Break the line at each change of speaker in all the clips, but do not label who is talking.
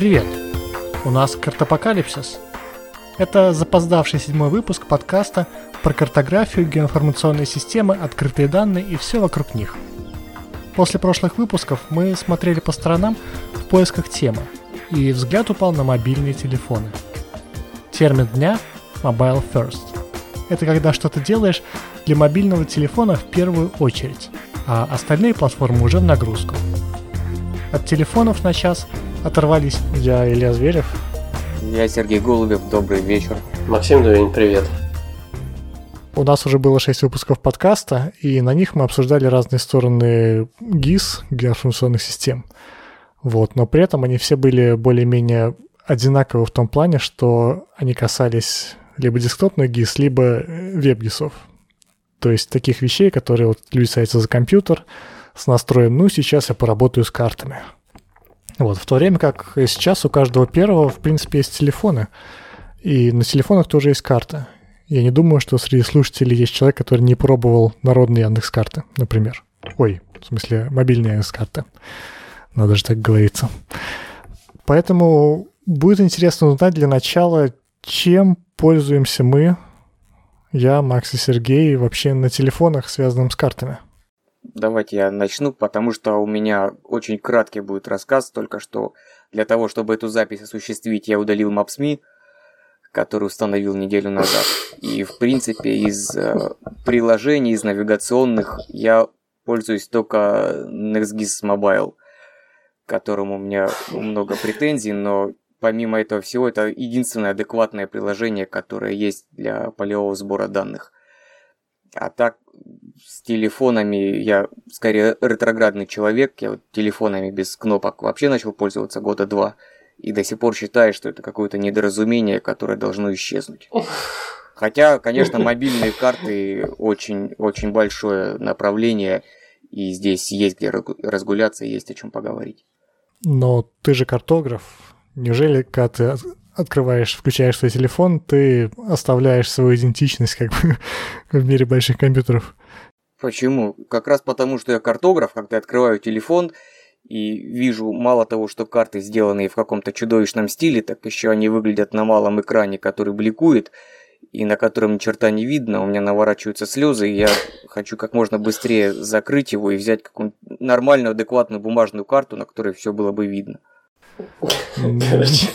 Привет! У нас картапокалипсис. Это запоздавший седьмой выпуск подкаста про картографию, геоинформационные системы, открытые данные и все вокруг них. После прошлых выпусков мы смотрели по сторонам в поисках темы, и взгляд упал на мобильные телефоны. Термин дня – Mobile First. Это когда что-то делаешь для мобильного телефона в первую очередь, а остальные платформы уже в нагрузку. От телефонов на час оторвались. Я Илья Зверев.
Я Сергей Голубев, добрый вечер.
Максим Дурин, привет.
У нас уже было 6 выпусков подкаста, и на них мы обсуждали разные стороны GIS, геоинформационных систем. Вот, но при этом они все были более-менее одинаковы в том плане, что они касались либо десктопных GIS, либо веб-гисов. То есть таких вещей, которые вот люди садятся за компьютер с настроем, ну, сейчас я поработаю с картами. Вот, в то время как сейчас у каждого первого, в принципе, есть телефоны. И на телефонах тоже есть карта. Я не думаю, что среди слушателей есть человек, который не пробовал народные Яндекс карты, например. Ой, в смысле, мобильные Яндекс карты. Надо же так говорится. Поэтому будет интересно узнать для начала, чем пользуемся мы, я, Макс и Сергей, вообще на телефонах, связанных с картами.
Давайте я начну, потому что у меня очень краткий будет рассказ, только что для того, чтобы эту запись осуществить, я удалил Maps.me, который установил неделю назад. И, в принципе, из э, приложений, из навигационных я пользуюсь только NextGIS Mobile, к которому у меня много претензий, но помимо этого всего, это единственное адекватное приложение, которое есть для полевого сбора данных. А так, с телефонами я скорее ретроградный человек. Я вот телефонами без кнопок вообще начал пользоваться года два. И до сих пор считаю, что это какое-то недоразумение, которое должно исчезнуть. Хотя, конечно, мобильные карты очень-очень большое направление, и здесь есть где разгуляться, есть о чем поговорить.
Но ты же картограф. Неужели, когда ты открываешь, включаешь свой телефон, ты оставляешь свою идентичность как бы в мире больших компьютеров.
Почему? Как раз потому, что я картограф, когда открываю телефон и вижу мало того, что карты сделаны в каком-то чудовищном стиле, так еще они выглядят на малом экране, который бликует, и на котором ни черта не видно, у меня наворачиваются слезы, и я хочу как можно быстрее закрыть его и взять какую-нибудь нормальную, адекватную бумажную карту, на которой все было бы видно.
Короче,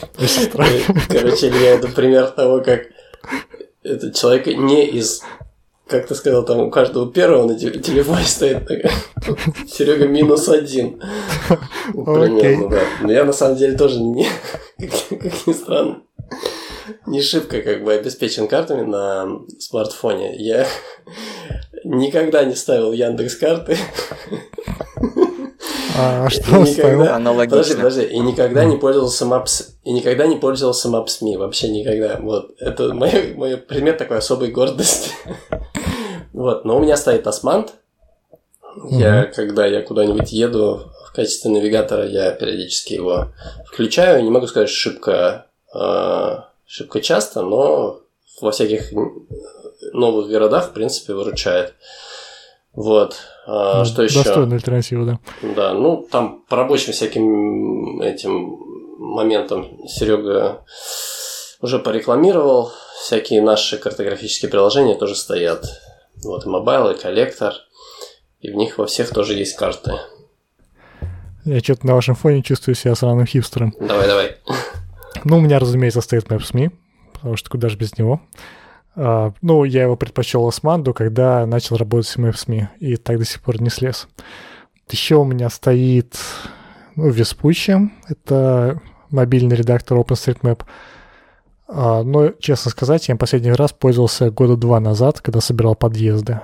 короче, Илья, это пример того, как этот человек не из как ты сказал, там у каждого первого на телефоне стоит Серега минус один. Примерно, да. Но я на самом деле тоже не, как ни странно, не шибко как бы обеспечен картами на смартфоне. Я никогда не ставил Яндекс карты.
А что никогда...
Аналогично.
Подожди, подожди. И никогда не пользовался Maps... И никогда не пользовался Maps.me. Вообще никогда. Вот. Это мой, мой предмет такой особой гордости. вот. Но у меня стоит Османт. Я, когда я куда-нибудь еду, в качестве навигатора я периодически его включаю. Не могу сказать шибко, э, шибко часто, но во всяких новых городах, в принципе, выручает. Вот. А, ну, что еще?
Достойная альтернатива, да.
Да, ну там по рабочим всяким этим моментам Серега уже порекламировал. Всякие наши картографические приложения тоже стоят. Вот и Mobile, и коллектор. И в них во всех тоже есть карты.
Я что-то на вашем фоне чувствую себя сраным хипстером.
Давай, давай.
Ну, у меня, разумеется, стоит Maps.me, потому что куда же без него. Э, ну, я его предпочел Османду, когда начал работать с MFSME, и так до сих пор не слез. Еще у меня стоит ну, Vespucci, это мобильный редактор OpenStreetMap. Uh, но, честно сказать, я им последний раз пользовался года два назад, когда собирал подъезды.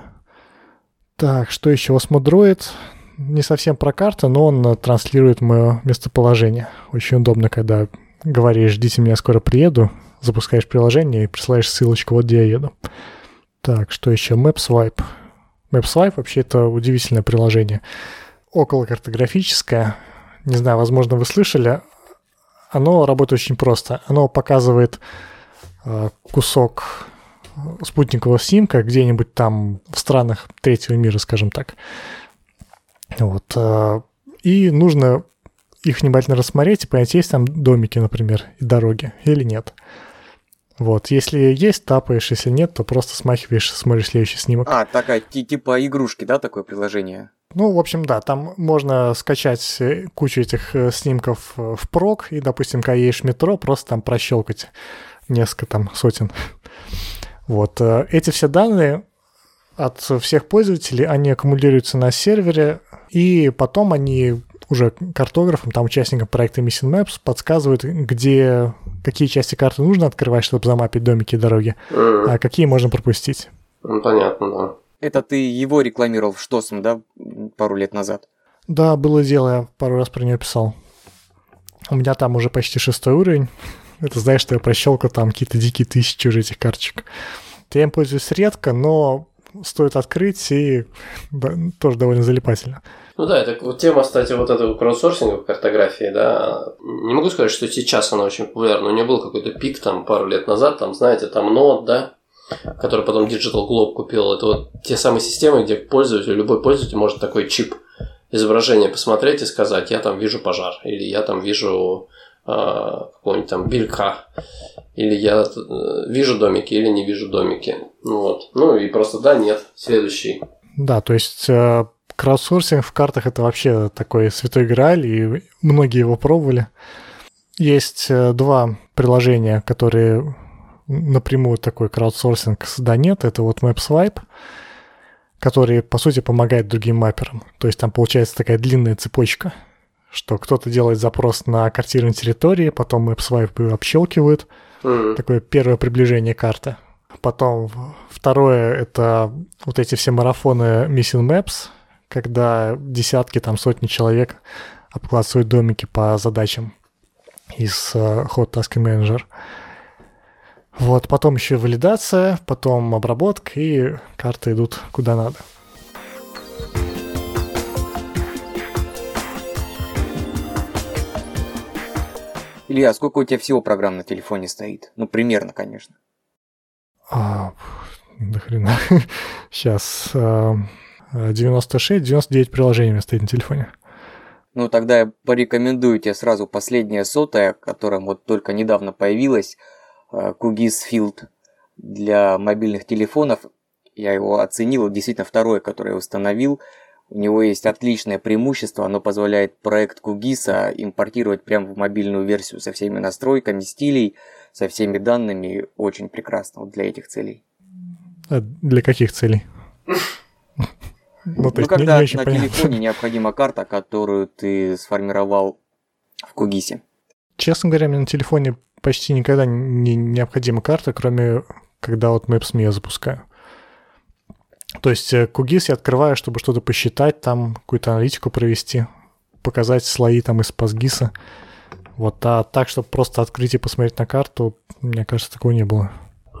Так, что еще? Osmodroid не совсем про карты, но он транслирует мое местоположение. Очень удобно, когда говоришь, ждите меня, скоро приеду, запускаешь приложение и присылаешь ссылочку, вот где я еду. Так, что еще? MapSwipe. MapSwipe вообще это удивительное приложение. Около картографическое. Не знаю, возможно, вы слышали. Оно работает очень просто. Оно показывает э, кусок спутникового снимка где-нибудь там в странах третьего мира, скажем так. Вот. Э, и нужно их внимательно рассмотреть и понять, есть там домики, например, и дороги или нет. Вот, если есть, тапаешь, если нет, то просто смахиваешь, смотришь следующий снимок.
А, такая типа игрушки, да, такое приложение?
Ну, в общем, да, там можно скачать э, кучу этих э, снимков э, в прок, и, допустим, когда едешь в метро, просто там прощелкать несколько там сотен. Вот. Эти все данные от всех пользователей, они аккумулируются на сервере, и потом они уже картографам, там участникам проекта Missing Maps подсказывают, где, какие части карты нужно открывать, чтобы замапить домики и дороги, mm. а какие можно пропустить.
Ну, понятно, да.
Это ты его рекламировал в Штосом, да, пару лет назад?
Да, было дело, я пару раз про нее писал. У меня там уже почти шестой уровень. Это знаешь, что я прощелкал там какие-то дикие тысячи уже этих карточек. Я им пользуюсь редко, но стоит открыть, и да, тоже довольно залипательно.
Ну да, это вот тема, кстати, вот этого краудсорсинга в картографии, да, не могу сказать, что сейчас она очень популярна, у нее был какой-то пик там пару лет назад, там, знаете, там нот, да, который потом Digital Globe купил, это вот те самые системы, где пользователь, любой пользователь может такой чип изображение посмотреть и сказать, я там вижу пожар, или я там вижу э, какого-нибудь там белька, или я э, вижу домики, или не вижу домики. Вот. Ну и просто да, нет, следующий.
Да, то есть э, краудсорсинг в картах это вообще такой святой грааль, и многие его пробовали. Есть э, два приложения, которые напрямую такой краудсорсинг да нет, это вот MapSwipe, который, по сути, помогает другим мапперам. То есть там получается такая длинная цепочка, что кто-то делает запрос на картированной территории, потом MapSwipe общелкивают, mm-hmm. такое первое приближение карты. Потом второе — это вот эти все марафоны Missing Maps, когда десятки, там сотни человек обкладывают домики по задачам из uh, Hot Task Manager. Вот, потом еще валидация, потом обработка, и карты идут куда надо.
Илья, сколько у тебя всего программ на телефоне стоит? Ну, примерно, конечно.
А, до хрена. Сейчас. 96-99 приложений у меня стоит на телефоне.
Ну, тогда я порекомендую тебе сразу последнее сотое, которое вот только недавно появилось, QGIS э, Field для мобильных телефонов. Я его оценил, действительно второе, которое я установил. У него есть отличное преимущество, оно позволяет проект QGIS импортировать прямо в мобильную версию со всеми настройками стилей, со всеми данными. Очень прекрасно вот для этих целей.
А для каких целей?
Ну, то ну, есть когда не, не на понятно. телефоне необходима карта, которую ты сформировал в Кугисе.
Честно говоря, мне на телефоне почти никогда не необходима карта, кроме когда вот Maps.me я запускаю. То есть э, я открываю, чтобы что-то посчитать, там какую-то аналитику провести, показать слои там из PostGIS. Вот, а так, чтобы просто открыть и посмотреть на карту, мне кажется, такого не было.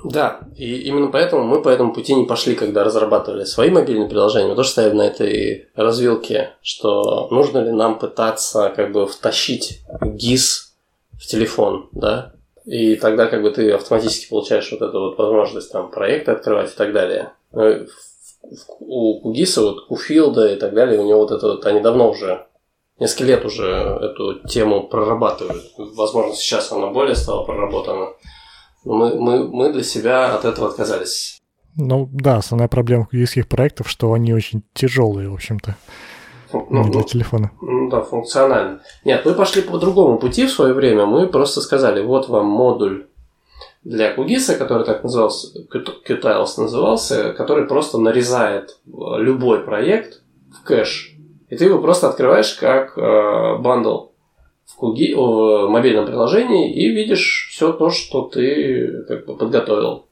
Да, и именно поэтому мы по этому пути не пошли, когда разрабатывали свои мобильные приложения. Мы тоже стояли на этой развилке, что нужно ли нам пытаться как бы втащить GIS в телефон, да, и тогда как бы ты автоматически получаешь вот эту вот возможность там проекты открывать и так далее. Ну, у Кугиса, вот Куфилда и так далее, у него вот это вот, они давно уже, несколько лет уже эту тему прорабатывают. Возможно, сейчас она более стала проработана. Мы, мы, мы для себя от этого отказались.
Ну да, основная проблема кугийских проектов, что они очень тяжелые, в общем-то. Ну, не для ну, телефона.
Ну да, функционально. Нет, мы пошли по другому пути в свое время. Мы просто сказали, вот вам модуль для Кугиса, который так назывался, Qtiles назывался, который просто нарезает любой проект в кэш. И ты его просто открываешь как э, bundle в, QGIS, в мобильном приложении и видишь все то, что ты как бы подготовил.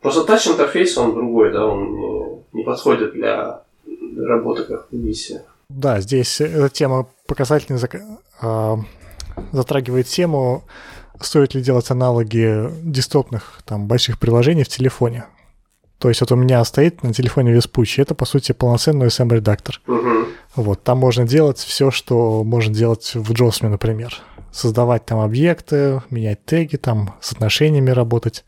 Просто тач-интерфейс, он другой, да, он не, не подходит для работы как QGIS е.
Да, здесь эта тема показательно а, затрагивает тему, стоит ли делать аналоги десктопных там, больших приложений в телефоне. То есть вот у меня стоит на телефоне Vespucci, это по сути полноценный OSM-редактор.
Угу.
Вот, там можно делать все, что можно делать в JOSM, например. Создавать там объекты, менять теги, там с отношениями работать.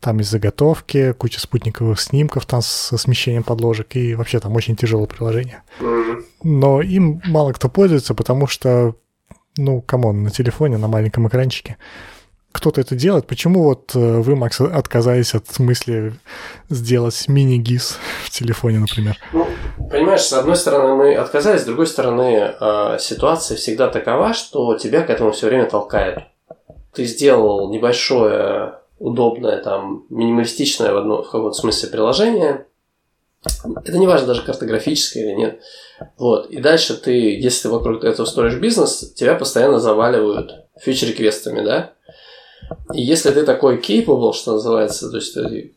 Там есть заготовки, куча спутниковых снимков там со смещением подложек, и вообще там очень тяжелое приложение. Но им мало кто пользуется, потому что Ну, come on, на телефоне, на маленьком экранчике. Кто-то это делает. Почему вот э, вы, Макс, отказались от мысли сделать мини-гиз в телефоне, например?
Ну, понимаешь, с одной стороны мы отказались, с другой стороны э, ситуация всегда такова, что тебя к этому все время толкает. Ты сделал небольшое, удобное, там, минималистичное в, одном, в каком-то смысле приложение, это не важно даже картографическое или нет. Вот. И дальше ты, если ты вокруг этого строишь бизнес, тебя постоянно заваливают фьючер-квестами, да? И если ты такой capable, что называется, то есть ты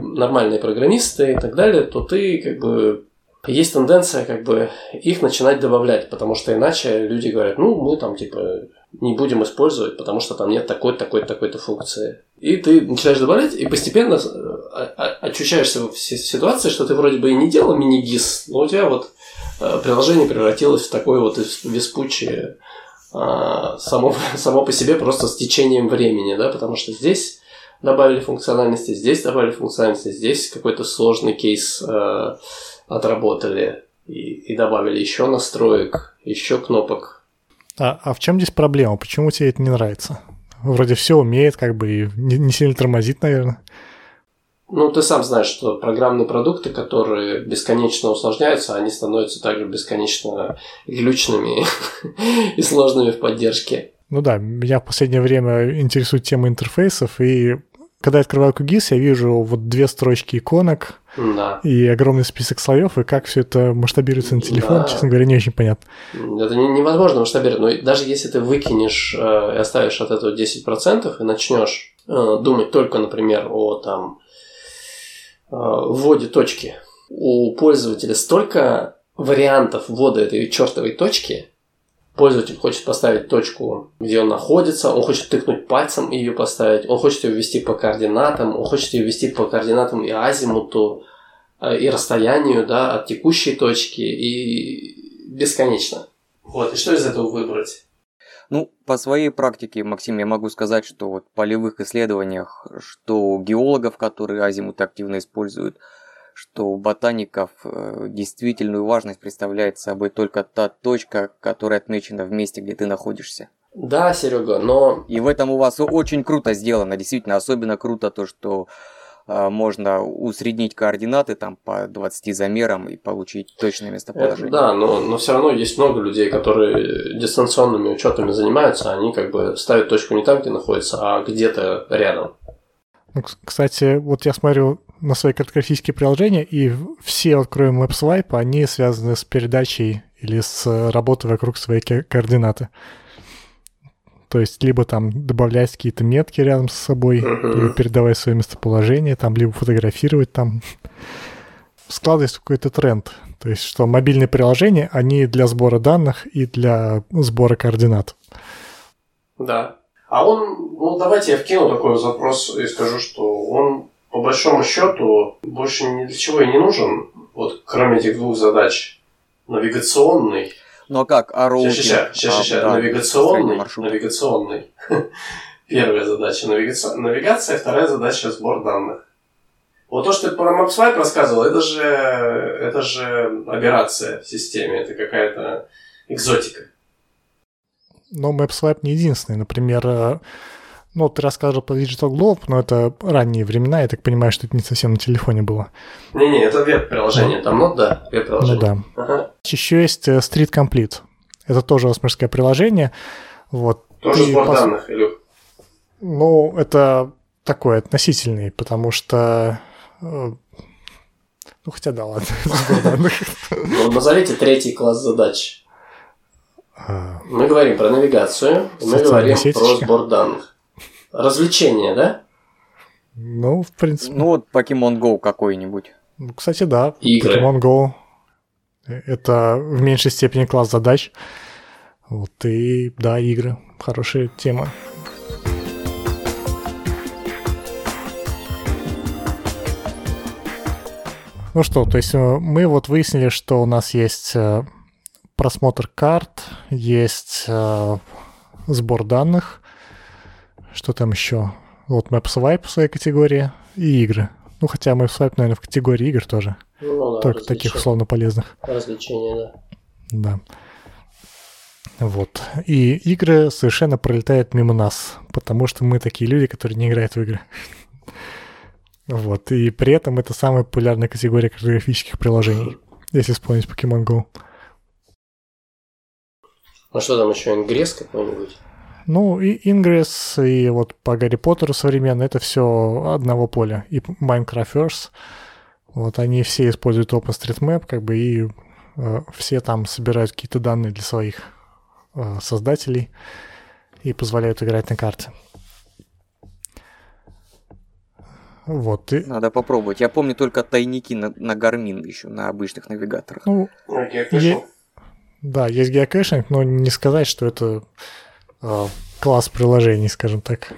нормальные программисты и так далее, то ты как бы есть тенденция как бы их начинать добавлять, потому что иначе люди говорят, ну, мы там типа не будем использовать, потому что там нет такой-то, такой-то, такой-то функции. И ты начинаешь добавлять, и постепенно ощущаешься в ситуации, что ты вроде бы и не делал мини-гис, но у тебя вот э, приложение превратилось в такое вот веспучее а, само, само по себе просто с течением времени, да, потому что здесь добавили функциональности, здесь добавили функциональности, здесь какой-то сложный кейс э, отработали и, и добавили еще настроек, еще кнопок.
А, а в чем здесь проблема? Почему тебе это не нравится? Вроде все умеет, как бы и не, не сильно тормозит, наверное.
Ну, ты сам знаешь, что программные продукты, которые бесконечно усложняются, они становятся также бесконечно глючными и сложными в поддержке.
Ну да, меня в последнее время интересует тема интерфейсов, и когда я открываю QGIS, я вижу вот две строчки иконок
да.
и огромный список слоев, и как все это масштабируется на телефон, да. честно говоря, не очень понятно.
Это невозможно масштабировать, но даже если ты выкинешь э, и оставишь от этого 10% и начнешь э, думать только, например, о там вводе точки. У пользователя столько вариантов ввода этой чертовой точки. Пользователь хочет поставить точку, где он находится, он хочет тыкнуть пальцем и ее поставить, он хочет ее ввести по координатам, он хочет ее ввести по координатам и азимуту, э, и расстоянию да, от текущей точки, и бесконечно. Вот, и что из этого выбрать?
Ну, по своей практике, Максим, я могу сказать, что вот в полевых исследованиях, что у геологов, которые азимут активно используют, что у ботаников э, действительную важность представляет собой только та точка, которая отмечена в месте, где ты находишься.
Да, Серега, но...
И в этом у вас очень круто сделано. Действительно, особенно круто то, что можно усреднить координаты там по 20 замерам и получить точное местоположение.
Это, да, но, но все равно есть много людей, которые дистанционными учетами занимаются, они как бы ставят точку не там, где находится, а где-то рядом.
Ну, кстати, вот я смотрю на свои картографические приложения, и все, вот, кроме MapSwipe, они связаны с передачей или с работой вокруг своей координаты. То есть либо там добавлять какие-то метки рядом с собой, uh-huh. либо передавать свое местоположение, там, либо фотографировать там. Складывается какой-то тренд. То есть, что мобильные приложения, они для сбора данных и для сбора координат.
Да. А он, ну давайте я вкину такой запрос и скажу, что он по большому счету больше ни для чего и не нужен, вот кроме этих двух задач. Навигационный
ну а как? А роутинг?
Сейчас, сейчас, сейчас, сейчас. навигационный. Навигационный. Первая задача навигация, навигация, вторая задача сбор данных. Вот то, что ты про MapSwipe рассказывал, это же, это же операция в системе, это какая-то экзотика.
Но MapSwipe не единственный. Например, э, ну, ты рассказывал про Digital Globe, но это ранние времена, я так понимаю, что это не совсем на телефоне было.
Не-не, это веб-приложение, там, ну да, веб-приложение. Ну
да. Ага. Еще есть э, Street Complete. Это тоже осморское приложение. Вот.
Тоже сбор пос... данных, Илюх?
Ну, это такой относительный, потому что... Э, ну, хотя да, ладно, сбор данных.
Ну, назовите третий класс задач. А. Мы говорим про навигацию, мы говорим про сбор данных. Развлечение, да?
Ну, в принципе.
Ну, вот Pokemon Go какой-нибудь.
Ну, кстати, да.
Игры.
Pokemon Go. Это в меньшей степени класс задач. Вот, и да, игры. Хорошая тема. Ну что, то есть э, мы вот выяснили, что у нас есть э, просмотр карт, есть э, сбор данных, что там еще? Вот MapSwipe в своей категории и игры. Ну, хотя MapSwipe, наверное, в категории игр тоже.
Ну, да,
Только таких условно полезных.
Развлечения, да.
Да. Вот. И игры совершенно пролетают мимо нас, потому что мы такие люди, которые не играют в игры. Вот. И при этом это самая популярная категория картографических приложений, если вспомнить Pokemon Go.
А что там еще, ингресс какой-нибудь?
Ну, и Ingress, и вот по Гарри Поттеру современно, это все одного поля. И Minecrafters, вот они все используют OpenStreetMap, как бы, и э, все там собирают какие-то данные для своих э, создателей и позволяют играть на карте. Вот. И...
Надо попробовать. Я помню только тайники на, на Garmin еще, на обычных навигаторах.
Ну, е... Да, есть геокэшинг, но не сказать, что это класс приложений, скажем так.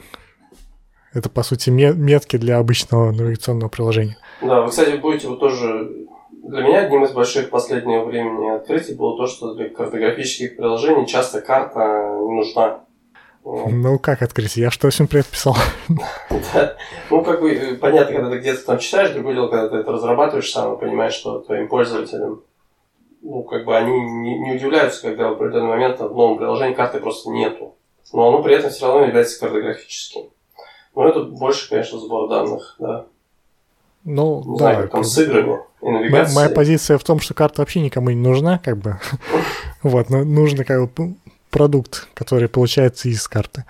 Это, по сути, метки для обычного навигационного приложения.
Да, вы, кстати, будете вот тоже... Для меня одним из больших последнего времени открытий было то, что для картографических приложений часто карта не нужна.
Ну, как открыть? Я что 8 предписал?
Ну, как бы, э, понятно, когда ты где-то там читаешь, другое дело, когда ты это разрабатываешь сам и понимаешь, что твоим пользователям, ну, как бы они не, не удивляются, когда в определенный момент в новом приложении карты просто нету. Но оно при этом все равно является картографическим. Но это больше, конечно, сбор данных, да.
Ну,
не
да.
Знаю, там с играми и навигацией.
Моя позиция в том, что карта вообще никому не нужна, как бы. Вот, но нужно как бы продукт, который получается из карты.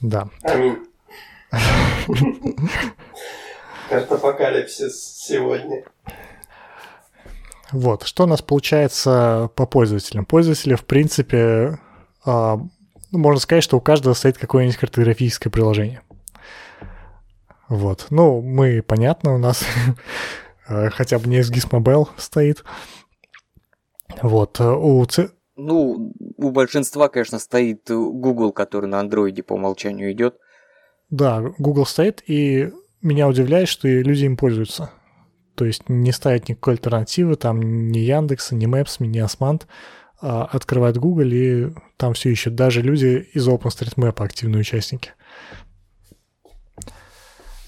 Да.
Аминь. Картапокалипсис сегодня.
Вот, что у нас получается по пользователям? Пользователи, в принципе, а, ну, можно сказать, что у каждого стоит какое-нибудь картографическое приложение. Вот. Ну, мы, понятно, у нас хотя бы не SGIS Mobile стоит. Вот. У
Ну, у большинства, конечно, стоит Google, который на андроиде по умолчанию идет.
Да, Google стоит, и меня удивляет, что и люди им пользуются. То есть не ставят никакой альтернативы, там ни Яндекса, ни Maps, ни Османт. Открывают Google, и там все ищут. Даже люди из OpenStreetMap активные участники.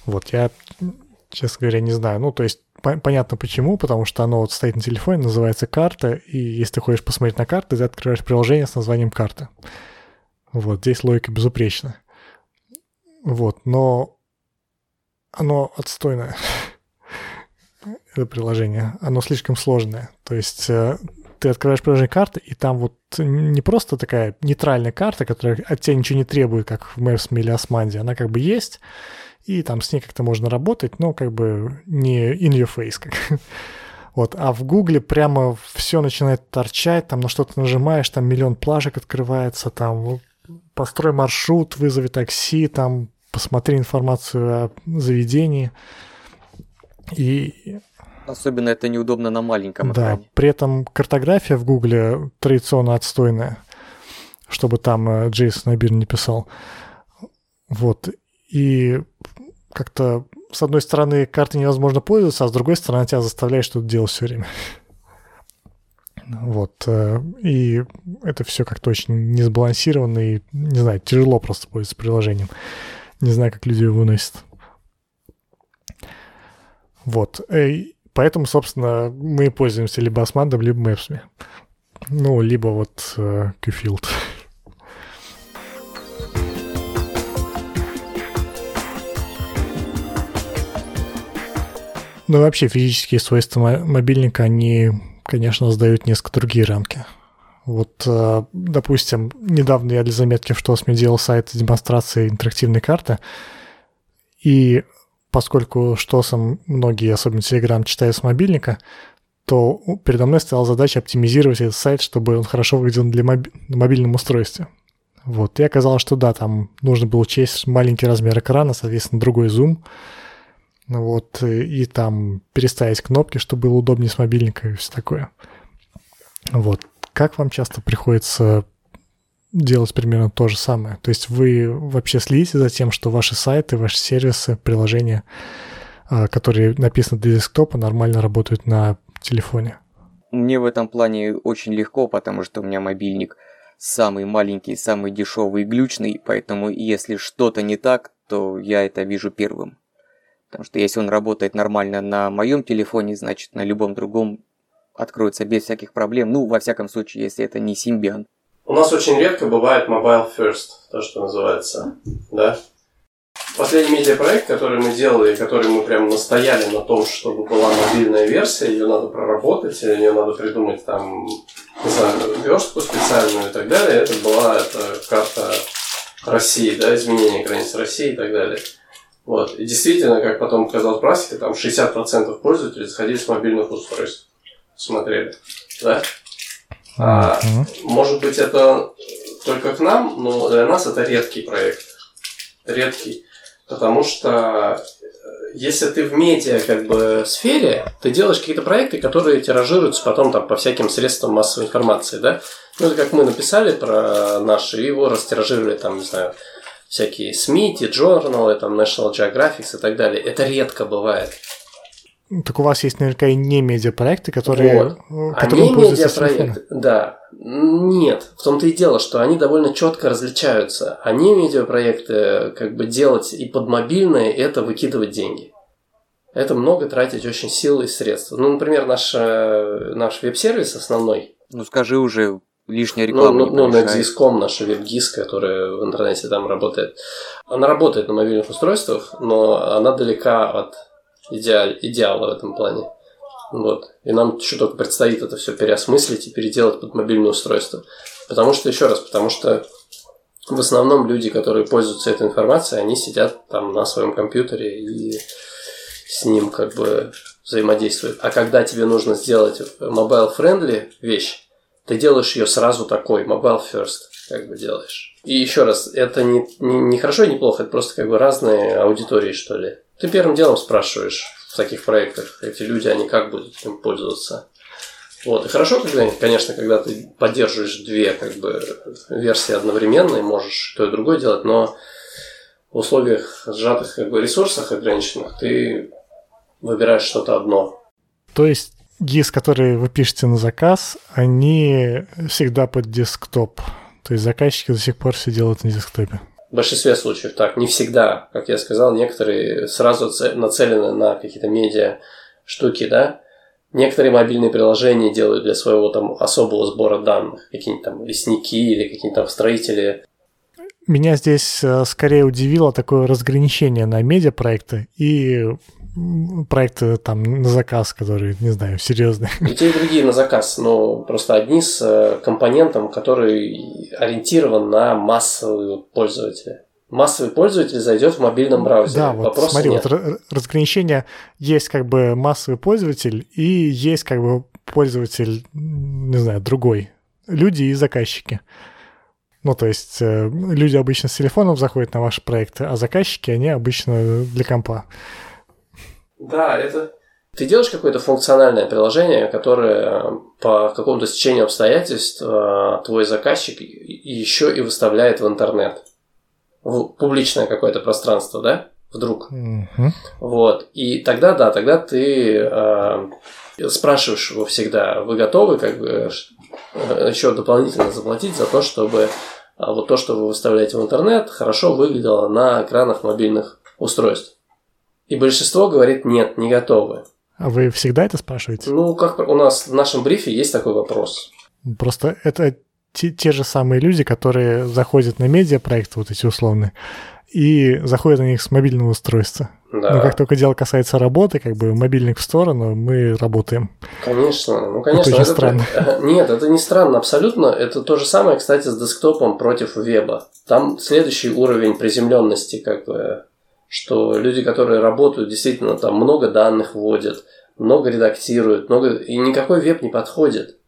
Вот, я, честно говоря, не знаю. Ну, то есть, по- понятно почему, потому что оно вот стоит на телефоне, называется карта, и если ты хочешь посмотреть на карту, ты открываешь приложение с названием карты. Вот, здесь логика безупречна. Вот, но оно отстойное, это приложение. Оно слишком сложное. То есть э, ты открываешь приложение карты, и там вот не просто такая нейтральная карта, которая от тебя ничего не требует, как в Maps или Османде. Она как бы есть, и там с ней как-то можно работать, но как бы не in your face. Как. Вот, а в Гугле прямо все начинает торчать, там на что-то нажимаешь, там миллион плажек открывается, там построй маршрут, вызови такси, там посмотри информацию о заведении. И
Особенно это неудобно на маленьком
да,
экране.
при этом картография в Гугле традиционно отстойная, чтобы там э, Джейсон Абир не писал. Вот. И как-то, с одной стороны, картой невозможно пользоваться, а с другой стороны, тебя заставляет что-то делать все время. Вот. Э, и это все как-то очень несбалансировано и, не знаю, тяжело просто пользоваться приложением. Не знаю, как люди его выносят. Вот. И поэтому, собственно, мы пользуемся либо Османдом, либо Maps. Ну, либо вот э. Ну вообще физические свойства мобильника, они, конечно, сдают несколько другие рамки. Вот, э, допустим, недавно я для заметки в ШТОСМе делал сайт демонстрации интерактивной карты, и поскольку ШТОСом многие, особенно Telegram, читают с мобильника, то передо мной стояла задача оптимизировать этот сайт, чтобы он хорошо выглядел для моби- на мобильном устройстве. Вот, и оказалось, что да, там нужно было учесть маленький размер экрана, соответственно, другой зум, вот, и там переставить кнопки, чтобы было удобнее с мобильника и все такое. Вот. Как вам часто приходится делать примерно то же самое? То есть вы вообще следите за тем, что ваши сайты, ваши сервисы, приложения, а, которые написаны для десктопа, нормально работают на телефоне?
Мне в этом плане очень легко, потому что у меня мобильник самый маленький, самый дешевый и глючный, поэтому если что-то не так, то я это вижу первым. Потому что если он работает нормально на моем телефоне, значит на любом другом откроется без всяких проблем. Ну, во всяком случае, если это не Symbian.
У нас очень редко бывает mobile first, то, что называется, да? Последний медиапроект, который мы делали, который мы прям настояли на том, чтобы была мобильная версия, ее надо проработать, ее надо придумать там, не знаю, верстку специальную и так далее, это была эта карта России, да, изменение границ России и так далее. Вот. И действительно, как потом оказалось практика, там 60% пользователей заходили с мобильных устройств. Смотрели. Да? А, может быть, это только к нам, но для нас это редкий проект. Редкий. Потому что э, если ты в медиа как бы сфере, ты делаешь какие-то проекты, которые тиражируются потом там по всяким средствам массовой информации, да? Ну, это как мы написали про наши, его растиражировали там, не знаю, всякие СМИ, журналы, там National Geographic и так далее. Это редко бывает.
Так у вас есть наверняка и не медиапроекты, которые...
Вот. Которые а не медиапроекты, да. Нет, в том-то и дело, что они довольно четко различаются. Они медиапроекты как бы делать и под мобильные, это выкидывать деньги. Это много тратить очень сил и средств. Ну, например, наш, э, наш веб-сервис основной.
Ну, скажи уже, лишняя ну, реклама
ну, ну, ну, на Discom, наша веб-гис, которая в интернете там работает. Она работает на мобильных устройствах, но она далека от идеал, идеала в этом плане. Вот. И нам еще только предстоит это все переосмыслить и переделать под мобильное устройство. Потому что, еще раз, потому что в основном люди, которые пользуются этой информацией, они сидят там на своем компьютере и с ним как бы взаимодействуют. А когда тебе нужно сделать mobile-friendly вещь, ты делаешь ее сразу такой, mobile first, как бы делаешь. И еще раз, это не, не, не хорошо и не плохо, это просто как бы разные аудитории, что ли. Ты первым делом спрашиваешь в таких проектах, эти люди, они как будут им пользоваться. Вот. И хорошо, когда, конечно, когда ты поддерживаешь две как бы, версии одновременно и можешь то и другое делать, но в условиях сжатых как бы, ресурсах ограниченных ты выбираешь что-то одно.
То есть GIS, которые вы пишете на заказ, они всегда под десктоп. То есть заказчики до сих пор все делают на десктопе.
В большинстве случаев так. Не всегда, как я сказал, некоторые сразу нацелены на какие-то медиа штуки, да. Некоторые мобильные приложения делают для своего там особого сбора данных. Какие-нибудь там лесники или какие-нибудь там строители.
Меня здесь э, скорее удивило такое разграничение на медиапроекты и проекты там на заказ, которые, не знаю, серьезные.
И те, и другие на заказ, но просто одни с э, компонентом, который ориентирован на массовые пользователя. Массовый пользователь зайдет в мобильном браузере.
Да, вот Вопроса смотри, нет. вот разграничение есть как бы массовый пользователь и есть как бы пользователь, не знаю, другой. Люди и заказчики. Ну, то есть э, люди обычно с телефоном заходят на ваши проекты, а заказчики, они обычно для компа.
Да, это... Ты делаешь какое-то функциональное приложение, которое э, по какому-то стечению обстоятельств э, твой заказчик еще и выставляет в интернет. В публичное какое-то пространство, да? Вдруг. Mm-hmm. Вот. И тогда, да, тогда ты э, спрашиваешь его всегда, вы готовы как бы э, еще дополнительно заплатить за то, чтобы вот то, что вы выставляете в интернет, хорошо выглядело на экранах мобильных устройств. И большинство говорит нет, не готовы.
А вы всегда это спрашиваете?
Ну, как у нас в нашем брифе есть такой вопрос.
Просто это те, те же самые люди, которые заходят на медиапроекты, вот эти условные, и заходят на них с мобильного устройства. Да. Но как только дело касается работы, как бы мобильник в сторону, мы работаем.
Конечно, ну конечно.
Это это, странно.
Нет, это не странно абсолютно. Это то же самое, кстати, с десктопом против веба. Там следующий уровень приземленности, как бы что люди, которые работают, действительно там много данных вводят, много редактируют, много... и никакой веб не подходит.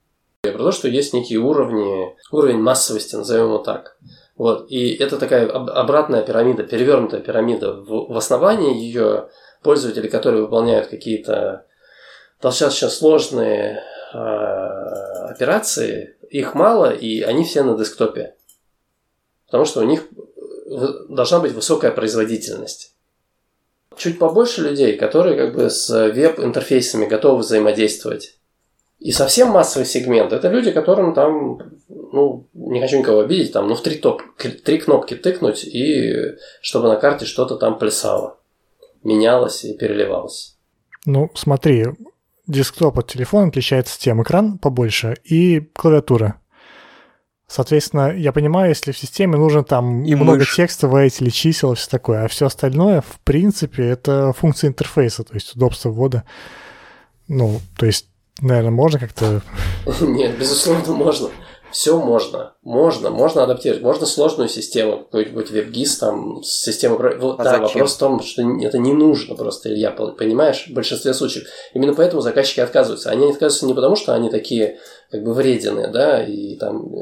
Я про то, что есть некие уровни, уровень массовости, назовем его так. Вот. И это такая обратная пирамида, перевернутая пирамида. В, в основании ее пользователи, которые выполняют какие-то достаточно сложные э, операции, их мало, и они все на десктопе. Потому что у них должна быть высокая производительность чуть побольше людей, которые как бы с веб-интерфейсами готовы взаимодействовать. И совсем массовый сегмент – это люди, которым там, ну, не хочу никого обидеть, там, ну, в три, топ, три кнопки тыкнуть, и чтобы на карте что-то там плясало. менялось и переливалось.
Ну, смотри, десктоп от телефона отличается тем, экран побольше и клавиатура. Соответственно, я понимаю, если в системе нужно там
И
много
мышь.
текста вводить или чисел, и все такое, а все остальное, в принципе, это функция интерфейса, то есть удобство ввода. Ну, то есть, наверное, можно как-то...
Нет, безусловно, можно. Все можно. Можно, можно адаптировать. Можно сложную систему, какой-нибудь WebGIS там, с системой... про- Вот,
А
да,
зачем?
вопрос в том, что это не нужно просто, Илья, пон- понимаешь, в большинстве случаев. Именно поэтому заказчики отказываются. Они отказываются не потому, что они такие, как бы, вредины, да, и там...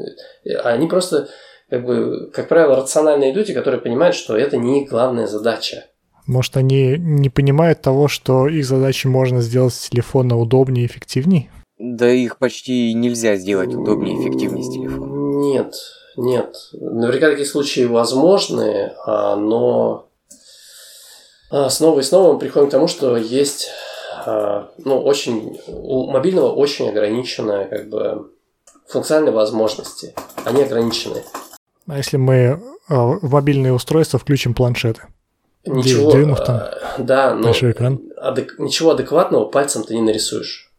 э, а Они просто, как бы, как правило, рациональные люди, которые понимают, что это не их главная задача.
Может, они не понимают того, что их задачи можно сделать с телефона удобнее и эффективнее?
Да их почти нельзя сделать удобнее и эффективнее с телефона.
Нет, нет. Наверняка такие случаи возможны, а, но а, снова и снова мы приходим к тому, что есть ну, очень, у мобильного очень ограниченная как бы функциональные возможности. Они ограничены.
А если мы а, в мобильные устройства включим планшеты?
Ничего,
дюймов там,
а, да, но
экран.
адек- ничего адекватного пальцем ты не нарисуешь.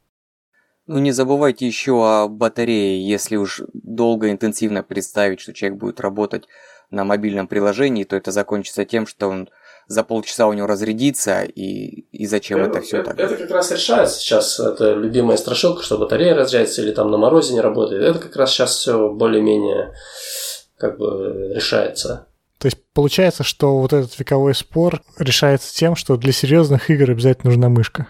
Ну, не забывайте еще о батарее. Если уж долго, интенсивно представить, что человек будет работать на мобильном приложении, то это закончится тем, что он за полчаса у него разрядится, и, и зачем это, все так?
Это как раз решается сейчас. Это любимая страшилка, что батарея разряжается или там на морозе не работает. Это как раз сейчас все более-менее как бы решается.
То есть получается, что вот этот вековой спор решается тем, что для серьезных игр обязательно нужна мышка.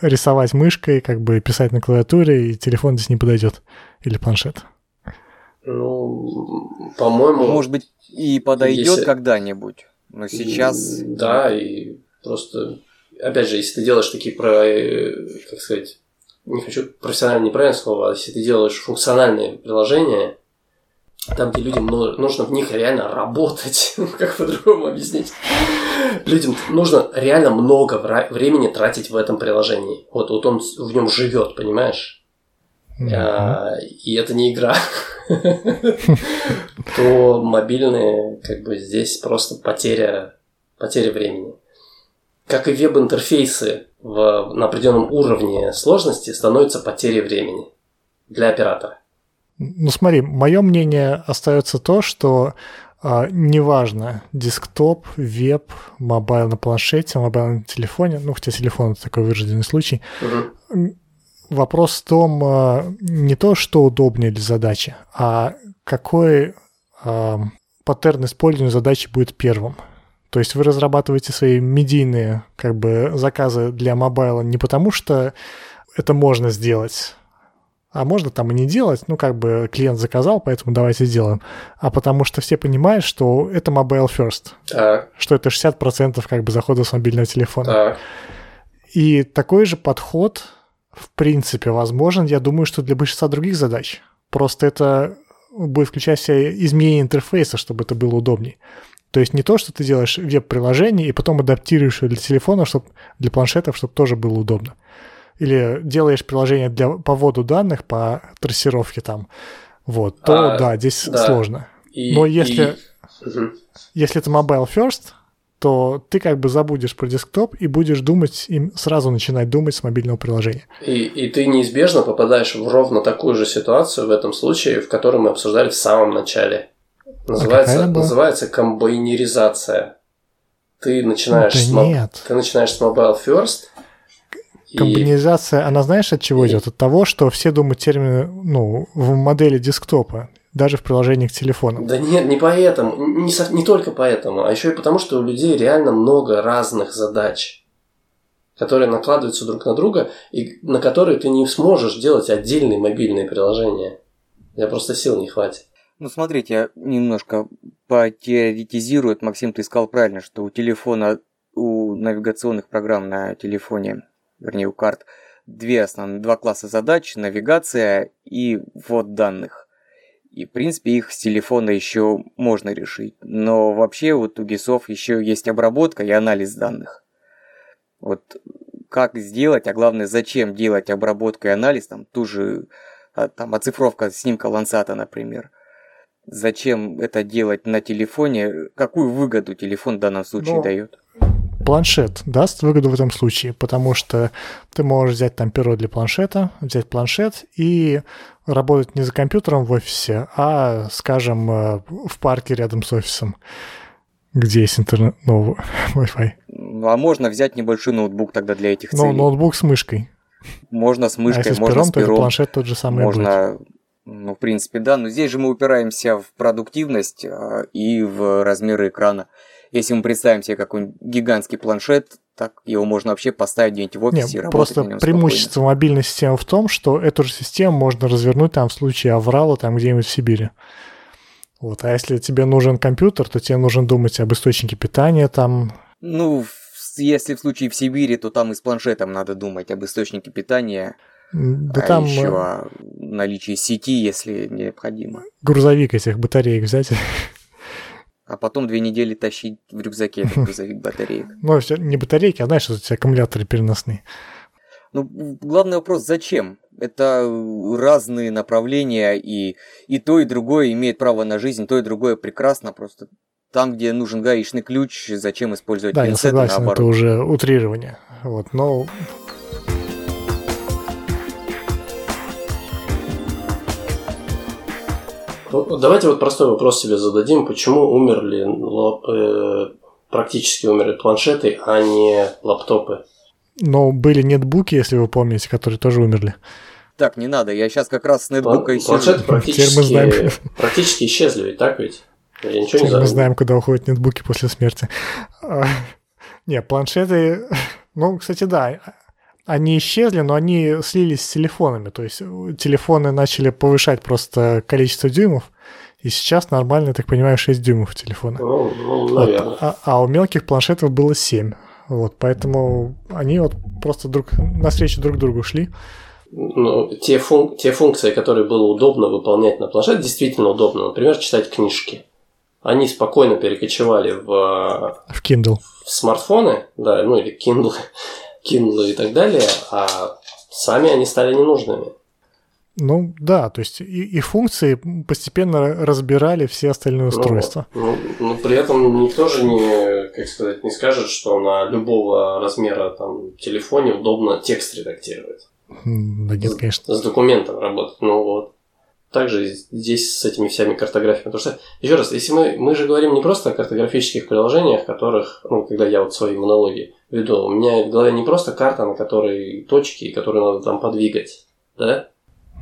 Рисовать мышкой, как бы писать на клавиатуре, и телефон здесь не подойдет. Или планшет.
Ну, по-моему...
Может быть, и подойдет
Если-
когда-нибудь. Но сейчас...
Да, и просто... Опять же, если ты делаешь такие про... э, Как сказать... Не хочу профессионально неправильное слово, а если ты делаешь функциональные приложения, там, где людям ну- нужно в них реально работать, как по-другому объяснить. Людям нужно реально много времени тратить в этом приложении. Вот, вот он в нем живет, понимаешь? А, и это не игра, то мобильные, как бы здесь просто потеря, потеря времени. Как и веб-интерфейсы в, на определенном уровне сложности становятся потерей времени для оператора.
Ну смотри, мое мнение остается то, что а, неважно, десктоп, веб, mobile на планшете, mobile на телефоне, ну хотя телефон это такой вырожденный случай,
Мгм.
Вопрос в том а, не то, что удобнее для задачи, а какой а, паттерн использования задачи будет первым. То есть вы разрабатываете свои медийные как бы заказы для mobile а не потому, что это можно сделать, а можно там и не делать, ну как бы клиент заказал, поэтому давайте сделаем, а потому что все понимают, что это mobile first,
Так,
что это 60% как бы захода с мобильного телефона.
так.
И такой же подход, в принципе, возможен, я думаю, что для большинства других задач. Просто это будет включать в себя изменение интерфейса, чтобы это было удобней. То есть не то, что ты делаешь веб-приложение и потом адаптируешь его для телефона, чтоб, для планшетов, чтобы тоже было удобно. Или делаешь приложение для, по вводу данных, по трассировке там, вот, то
А,
да, здесь
да.
сложно.
И-
Но если-
и-.
Если это mobile first, то ты как бы забудешь про десктоп и будешь думать, им сразу начинать думать с мобильного приложения.
И, и ты неизбежно попадаешь в ровно такую же ситуацию в этом случае, в которой мы обсуждали в самом начале. Называется,
какая была?
называется комбайнеризация. Ты начинаешь,
Да
с,
нет.
ты начинаешь с mobile first. и-
Комбинизация, она знаешь от чего
и-
идет? От того, что все думают термины, ну, в модели десктопа, даже в приложениях к телефону.
Да нет, не поэтому, не, со- не только поэтому, а еще и потому, что у людей реально много разных задач, которые накладываются друг на друга, и на которые ты не сможешь делать отдельные мобильные приложения. Я просто сил не хватит.
Ну, смотрите, я немножко потеоретизирую. Максим, ты сказал правильно, что у телефона, у навигационных программ на телефоне, вернее, у карт, две основные, два класса задач, навигация и ввод данных. И, в принципе, их с телефона еще можно решить. Но вообще вот у ГИСов еще есть обработка и анализ данных. Вот как сделать, а главное, зачем делать обработку и анализ, там, ту же а, там, оцифровка снимка Лансата, например. Зачем это делать на телефоне? Какую выгоду телефон в данном случае
Ну,
дает?
Планшет даст выгоду в этом случае, потому что ты можешь взять там перо для планшета, взять планшет и работать не за компьютером в офисе, а, скажем, э, в парке рядом с офисом, где есть интернет, ну, Wi-Fi.
А можно взять небольшой ноутбук тогда для этих
Ну,
целей.
ноутбук с мышкой.
Можно с
А
мышкой,
если с
можно
пером,
с
то и
пером.
планшет тот же самый будет.
Можно, ну, в принципе, да. Но здесь же мы упираемся в продуктивность а, и в размеры экрана. Если мы представим себе какой-нибудь гигантский планшет, так его можно вообще поставить где-нибудь в офисе и работать
просто
на нем
преимущество мобильной системы в том, что эту же систему можно развернуть там в случае аврала там где-нибудь в Сибири. Вот. А если тебе нужен компьютер, то тебе нужно думать об источнике питания там.
Ну, если в случае в Сибири, то там и с планшетом надо думать об источнике питания,
Да
а
там
еще
э,
о наличии сети, если необходимо.
грузовик этих батареек взять.
А потом две недели тащить в рюкзаке этот грузовик батареек.
Ну, не батарейки, а знаешь, эти аккумуляторы переносные.
Ну, главный вопрос, зачем? Это разные направления, и, и то, и другое имеет право на жизнь, то и другое прекрасно, просто там, где нужен гаечный ключ, зачем использовать
Да, я
пинцеты,
согласен, это
наоборот.
уже утрирование. Вот, но
Давайте вот простой вопрос себе зададим. Почему умерли лап- э, практически умерли планшеты, а не лаптопы?
но были нетбуки, если вы помните, которые тоже умерли.
Так, не надо, я сейчас как раз с
План-
нетбука сижу.
Планшеты
мы
практически, практически исчезли, ведь так ведь? Я ничего не
Мы
знаю.
знаем, куда уходят нетбуки после смерти. А, Не, планшеты... Ну, кстати, да, они исчезли, но они слились с телефонами. То есть э, телефоны начали повышать просто количество дюймов, и сейчас нормально, я так понимаю, 6 дюймов телефона.
Ну, ну,
Вот, а, а у мелких планшетов было 7. Вот, поэтому они вот просто друг навстречу друг другу шли.
Ну, те, фун- те функции, которые было удобно выполнять на планшете, действительно удобно. Например, читать книжки. Они спокойно перекочевали в, э,
в Kindle.
в смартфоны, да, ну или Kindle, Kindle и так далее, а сами они стали ненужными.
Ну да, то есть и, и функции постепенно разбирали все остальные устройства.
Ну, ну, при этом никто же не, как сказать, не скажет, что на любого размера там телефоне удобно текст редактировать.
Да нет, конечно.
С документом работать. Ну вот. Также здесь с этими всеми картографиями. Потому что, еще раз, если мы, мы же говорим не просто о картографических приложениях, которых, ну, когда я вот свои монологи веду, у меня в голове не просто карта, на которой точки, которые надо там подвигать, да?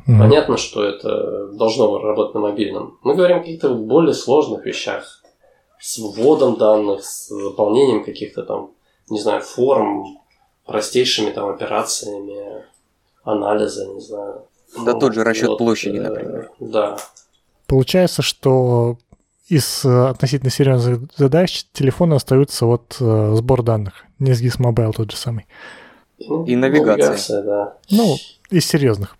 Мгм.
Понятно, что это должно работать на мобильном. Мы говорим о каких-то более сложных вещах. С вводом данных, с заполнением каких-то там, не знаю, форм, простейшими там операциями, анализа, не знаю.
Да
Ну,
тот же расчет
вот,
площади,
э,
например.
Да.
Получается, что из э, относительно серьезных задач телефоны остаются вот э, сбор данных. Не с GIS Mobile тот же самый.
Ну,
И навигация.
да.
Ну, из серьезных.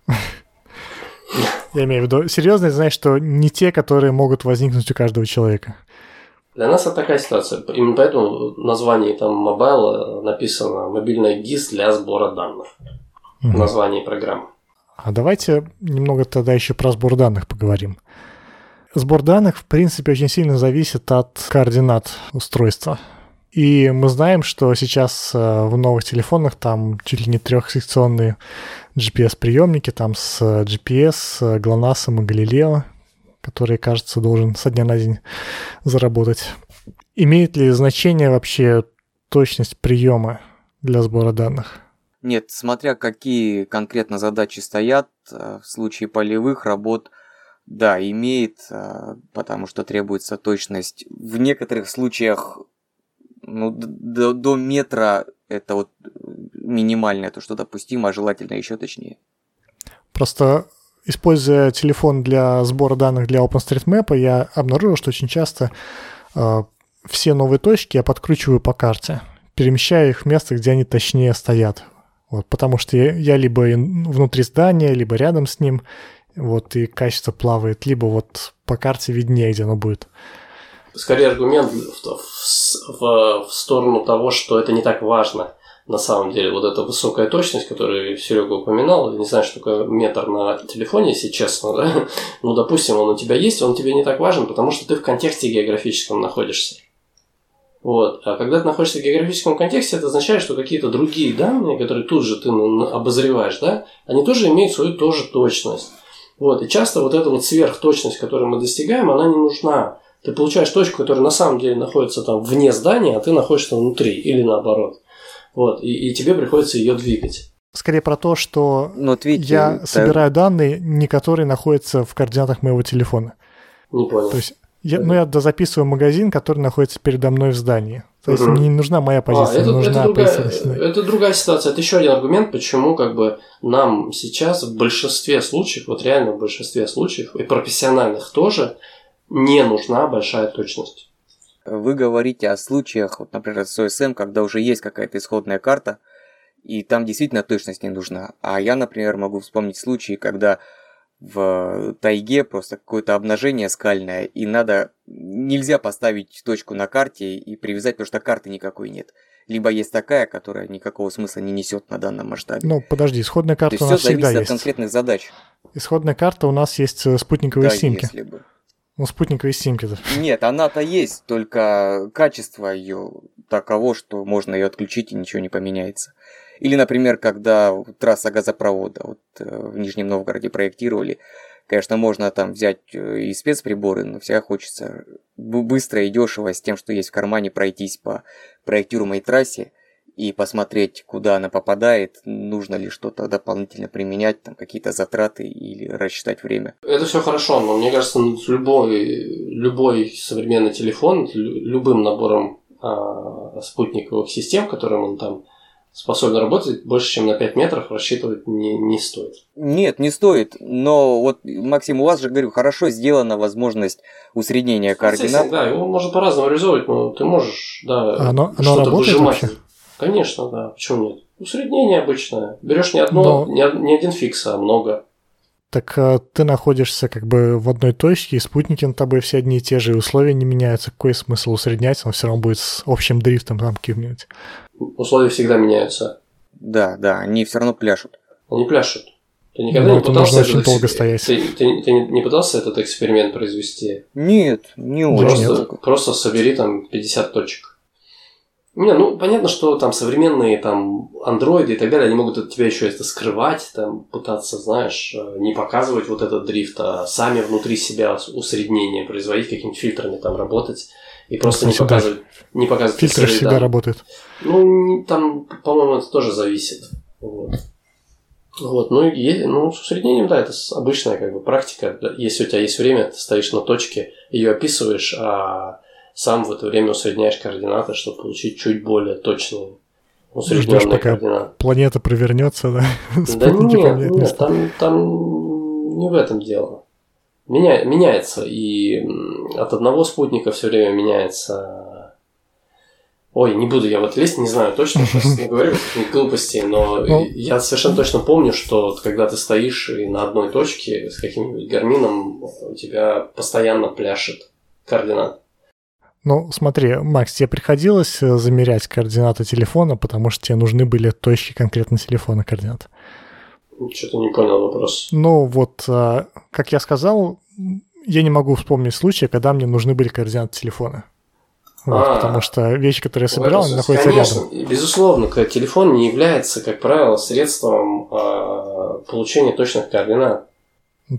Я имею в виду, серьезные, значит, что не те, которые могут возникнуть у каждого человека.
Для нас это такая ситуация. Именно поэтому в названии там мобайла написано «мобильная ГИС для сбора данных». В названии программы.
А давайте немного тогда еще про сбор данных поговорим. Сбор данных, в принципе, очень сильно зависит от координат устройства. И мы знаем, что сейчас э, в новых телефонах там чуть ли не трехсекционные GPS-приемники, там с э, GPS, э, GLONASS и Galileo, которые, кажется, должен со дня на день заработать. Имеет ли значение вообще точность приема для сбора данных?
Нет, смотря какие конкретно задачи стоят, э, в случае полевых работ, да, имеет, э, потому что требуется точность. В некоторых случаях ну, до, до метра это вот э, минимальное, то, что допустимо, а желательно еще точнее.
Просто используя телефон для сбора данных для OpenStreetMap, я обнаружил, что очень часто э, все новые точки я подкручиваю по карте, перемещая их в место, где они точнее стоят. Вот, потому что я, я либо внутри здания, либо рядом с ним, вот, и качество плавает, либо вот по карте виднее, где оно будет.
Скорее аргумент в, в- в- сторону того, что это не так важно. На самом деле, вот эта высокая точность, которую Серега упоминал, не знаю, что такое метр на телефоне, если честно, да? Ну, допустим, он у тебя есть, он тебе не так важен, потому что ты в контексте географическом находишься. Вот. А когда ты находишься в географическом контексте, это означает, что какие-то другие данные, которые тут же ты обозреваешь, да, они тоже имеют свою тоже точность. Вот. И часто вот эта вот сверхточность, которую мы достигаем, она не нужна. Ты получаешь точку, которая на самом деле находится там вне здания, а ты находишься внутри, или наоборот. Вот. И, и тебе приходится ее двигать.
Скорее про то, что
Но вот видите,
я
да.
собираю данные, не которые находятся в координатах моего телефона.
Не понял.
То есть я, ну, я записываю магазин, который находится передо мной в здании. То есть мне не нужна моя позиция,
А, это,
нужна
это, другая,
позиция.
это другая ситуация. Это еще один аргумент, почему как бы нам сейчас в большинстве случаев, вот реально в большинстве случаев, и профессиональных тоже, не нужна большая точность.
Вы говорите о случаях, вот, например, с OSM, когда уже есть какая-то исходная карта, и там действительно точность не нужна. А я, например, могу вспомнить случаи, когда в тайге просто какое-то обнажение скальное, и надо... Нельзя поставить точку на карте и привязать, потому что карты никакой нет. Либо есть такая, которая никакого смысла не несет на данном масштабе.
Ну, подожди, исходная
То
карта
есть
у
все
нас всегда
зависит от
есть.
конкретных задач.
Исходная карта у нас есть э, спутниковые
Да,
симки.
если бы.
Ну, спутниковые симки.
Нет, она-то есть, только качество ее таково, что можно ее отключить и ничего не поменяется. Или, например, когда трасса газопровода вот, э, в Нижнем Новгороде проектировали, конечно, можно там взять э, и спецприборы, но всегда хочется быстро и дешево с тем, что есть в кармане, пройтись по проектируемой трассе и посмотреть, куда она попадает, нужно ли что-то дополнительно применять, там какие-то затраты или рассчитать время.
Это все хорошо, но мне кажется, ну, любой, любой современный телефон, лю- любым набором а, спутниковых систем, которым он там способен работать, больше, чем на 5 метров рассчитывать не, не стоит.
Нет, не стоит. Но вот, Максим, у вас же, говорю, хорошо сделана возможность усреднения координат.
Да, его можно по-разному реализовывать, но ты можешь, да,
оно- оно
что-то
работает
выжимать.
вообще?
Конечно, да, почему нет? Усреднение обычное. Берешь не одно,
Но-
не, не один фикс, а много.
Так э, ты находишься как бы в одной точке, и спутники над тобой все одни и те же, и условия не меняются. Какой смысл усреднять? Он все равно будет с общим дрифтом там каким-нибудь.
Условия всегда меняются.
Да, да, они все равно пляшут.
Они пляшут. Ты никогда
Ну,
не
это
пытался
нужно очень
этот
долго
экс-
стоять.
Ты, ты- ты не не пытался этот эксперимент произвести?
Нет, не очень.
Просто,
нет.
просто собери там 50 точек. Не, ну понятно, что там современные там андроиды и так далее, они могут от тебя еще это скрывать, там пытаться, знаешь, э, не показывать вот этот дрифт, а сами внутри себя усреднение производить, какими-то фильтрами там работать и просто не показывать, не показывать
Фильтры
сырые
всегда
данные.
работают.
Ну, там, по-моему, это тоже зависит. Вот. Вот, ну, и, ну, с усреднением, да, это обычная как бы практика. Да, Если у тебя есть время, ты стоишь на точке, ее описываешь, а сам в это время усредняешь координаты, чтобы получить чуть более точные усредненные
Ждешь, пока
координаты.
Планета провернется, да?
Да нет, нет, там, там не в этом дело. Меня, меняется, и от одного спутника все время меняется... Ой, не буду я в это лезть, не знаю точно, сейчас не говорю каких глупостей, но
Ну.
я совершенно точно помню, что вот когда ты стоишь и на одной точке с каким-нибудь гармином, у тебя постоянно пляшет координат.
Ну, смотри, Макс, тебе приходилось э, замерять координаты телефона, потому что тебе нужны были точки конкретно телефона координат.
Что-то не понял вопрос.
Ну, вот, а, как я сказал, я не могу вспомнить случая, когда мне нужны были координаты телефона. Вот,
А.
потому что вещи, которые я собирал, они находятся
Конечно,
рядом.
безусловно, телефон не является, как правило, средством а, получения точных координат.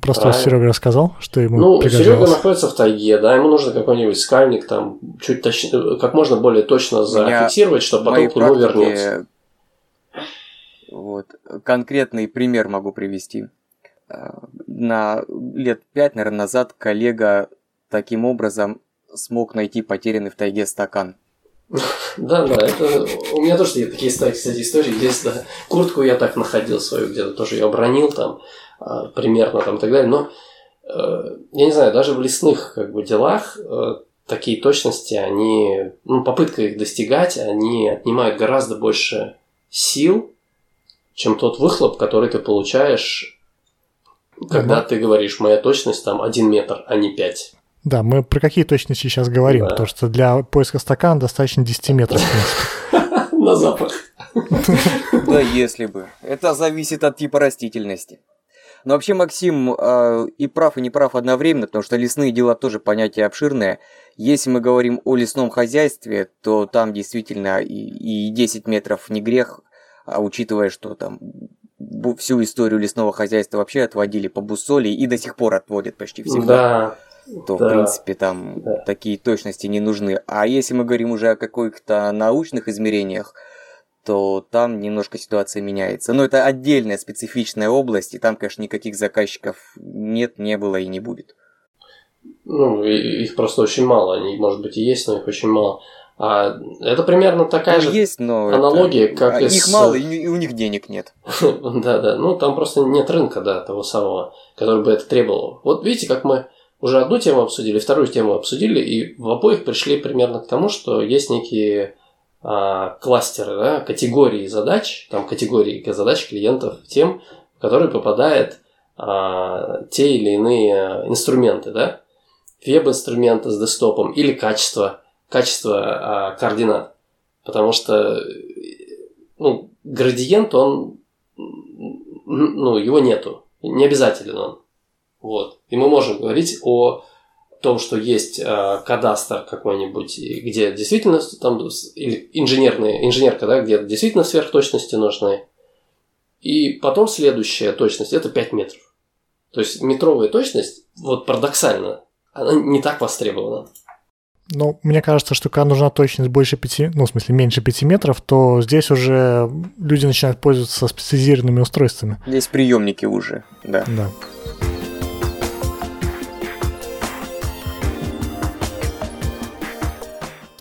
Просто
правильно.
Серега рассказал, что ему
Ну, Серега находится в тайге, да, ему нужно какой-нибудь скальник там чуть точнее, как можно более точно зафиксировать, чтобы потом к нему
практике,
вернуться.
Вот, конкретный пример могу привести. Э, На лет пять, наверное, назад коллега таким образом смог найти потерянный в тайге стакан.
Да, да, это у меня тоже такие, кстати, истории есть, да. Куртку я так находил свою где-то, тоже ее обронил там, примерно там и так далее, но э, я не знаю, даже в лесных как бы делах э, такие точности, они, ну, попытка их достигать, они отнимают гораздо больше сил, чем тот выхлоп, который ты получаешь, когда
Ага.
ты говоришь, моя точность там 1 метр, а не 5.
Да, мы про какие точности сейчас говорим,
Да.
потому что для поиска стакана достаточно 10 метров, в принципе.
На запах.
Да если бы. Это зависит от типа растительности. Но вообще Максим э, и прав, и не прав одновременно, потому что лесные дела тоже понятие обширное. Если мы говорим о лесном хозяйстве, то там действительно и, и 10 метров не грех, а учитывая, что там всю историю лесного хозяйства вообще отводили по буссоли и до сих пор отводят почти всегда. Да. То, да. в принципе, там да. такие точности не нужны. А если мы говорим уже о каких-то научных измерениях, то там немножко ситуация меняется. Но это отдельная специфичная область, и там, конечно, никаких заказчиков нет, не было и не будет.
Ну, их просто очень мало. Они, может быть, и есть, но их очень мало. А это примерно такая там же
есть, но
аналогия, это... как
а. Их мало, и у них денег нет.
да, да. Ну, там просто нет рынка, да, того самого, который бы это требовал. Вот видите, как мы уже одну тему обсудили, вторую тему обсудили, и в обоих пришли примерно к тому, что есть некие кластеры, да, категории задач, там категории задач клиентов, тем, в которые попадают а, те или иные инструменты, да, веб-инструменты с десктопом или качество, качество а, координат. Потому что ну, градиент, он, ну, его нету, не обязателен он. Вот. И мы можем говорить о том, что есть э, кадастр какой-нибудь, где действительно там или инженерные, инженерка, да, где действительно сверхточности нужны. И потом следующая точность это 5 метров. То есть метровая точность, вот парадоксально, она не так востребована.
Ну, мне кажется, что когда нужна точность больше 5, ну, в смысле, меньше 5 метров, то здесь уже люди начинают пользоваться специализированными устройствами.
Здесь приемники уже, да.
Да.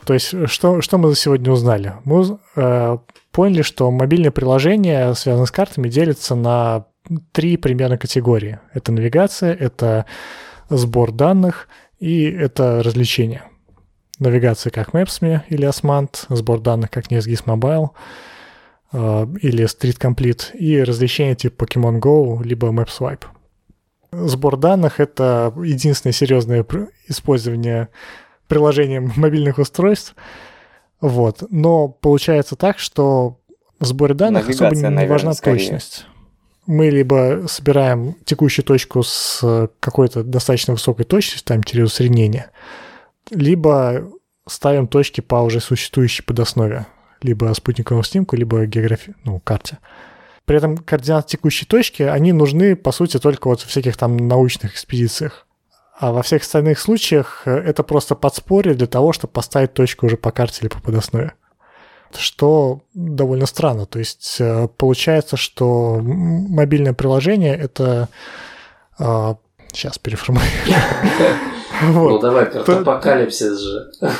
То есть, что, что мы за сегодня узнали? Мы э, поняли, что мобильные приложения, связанные с картами, делятся на три примерно категории. Это навигация, это сбор данных и это развлечение. Навигация как Maps.me или Asmant, сбор данных как NetGIS Mobile э, или Street Complete и развлечения типа Pokemon Go либо MapSwipe. Сбор данных — это единственное серьезное использование приложением мобильных устройств. Вот. Но получается так, что в сборе данных Навигация, особо не наверное, важна скорее. точность. Мы либо собираем текущую точку с какой-то достаточно высокой точностью, там через усреднение, либо ставим точки по уже существующей подоснове, либо спутниковому снимку, либо географии, ну, карте. При этом координаты текущей точки, они нужны, по сути, только вот в всяких там научных экспедициях. А во всех остальных случаях э, это просто подспорье для того, чтобы поставить точку уже по карте или по подоснове. Что довольно странно. То есть э, получается, что мобильное приложение это... Сейчас переформулирую.
Ну давай, картапокалипсис же.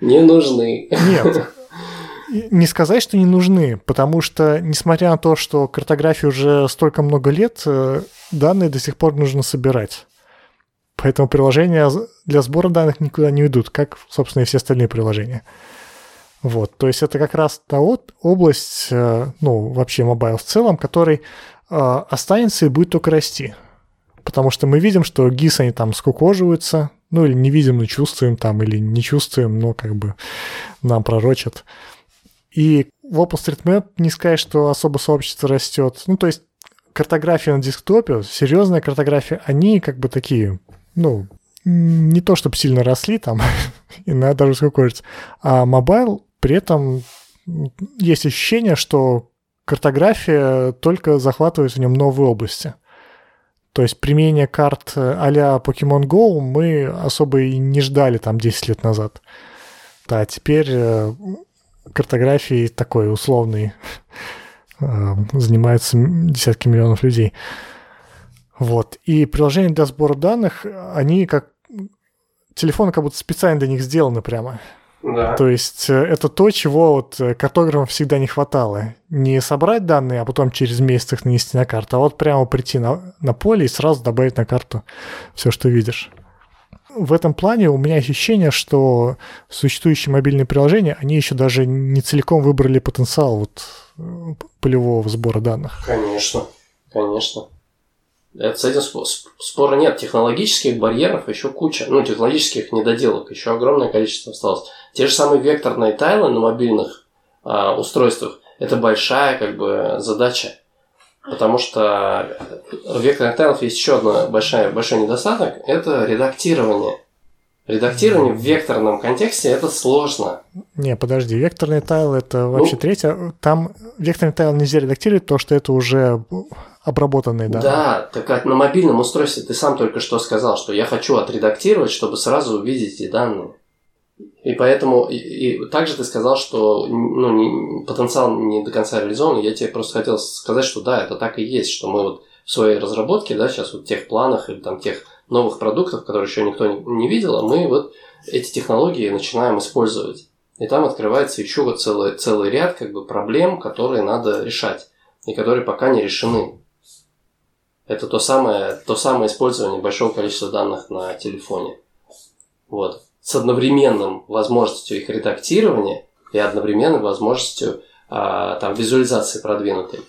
Не нужны.
Нет, не сказать, что не нужны, потому что, несмотря на то, что картографии уже столько много лет, э, данные до сих пор нужно собирать. Поэтому приложения для сбора данных никуда не уйдут, как, собственно, и все остальные приложения. Вот, то есть это как раз та вот область, э, ну, вообще mobile в целом, который э, останется и будет только расти. Потому что мы видим, что ГИС, они там скукоживаются, ну, или не видим, чувствуем там, или не чувствуем, но как бы нам пророчат. И в OpenStreetMap не сказать, что особо сообщество растет. Ну, то есть картография на десктопе, серьезная картография, они как бы такие ну, не то чтобы сильно росли там, и надо даже сколько а mobile при этом есть ощущение, что картография только захватывает в нем новые области. То есть применение карт а-ля Pokemon Go мы особо и не ждали там 10 лет назад. Да, теперь э, картографией такой условный э, занимаются десятки миллионов людей. Вот. И приложения для сбора данных, они как... Телефоны как будто специально для них сделаны прямо.
Да.
То есть э, это то, чего вот э, картографам всегда не хватало. Не собрать данные, а потом через месяц их нанести на карту, а вот прямо прийти на, на поле и сразу добавить на карту все, что видишь. В этом плане у меня ощущение, что существующие мобильные приложения, они еще даже не целиком выбрали потенциал вот э, полевого сбора данных.
Конечно, конечно. Это, с этим спора нет. Технологических барьеров еще куча. Ну, технологических недоделок еще огромное количество осталось. Те же самые векторные тайлы на мобильных а, устройствах – это большая как бы задача. Потому что векторных тайлах есть еще один большой, большой недостаток – это редактирование. Редактирование в векторном контексте это сложно.
Не, подожди, векторный тайл это вообще ну, третье. Там векторный тайл нельзя редактировать, потому что это уже обработанные данные.
Да, так на мобильном устройстве ты сам только что сказал, что я хочу отредактировать, чтобы сразу увидеть эти данные. И поэтому, и, и также ты сказал, что ну, не, потенциал не до конца реализован. Я тебе просто хотел сказать, что да, это так и есть, что мы вот в своей разработке, да, сейчас вот в тех планах или там тех новых продуктов, которые еще никто не, видел, а мы вот эти технологии начинаем использовать. И там открывается еще вот целый, целый ряд как бы проблем, которые надо решать и которые пока не решены. Это то самое, то самое использование большого количества данных на телефоне. Вот с одновременным возможностью их редактирования и одновременной возможностью а, там, визуализации продвинутой.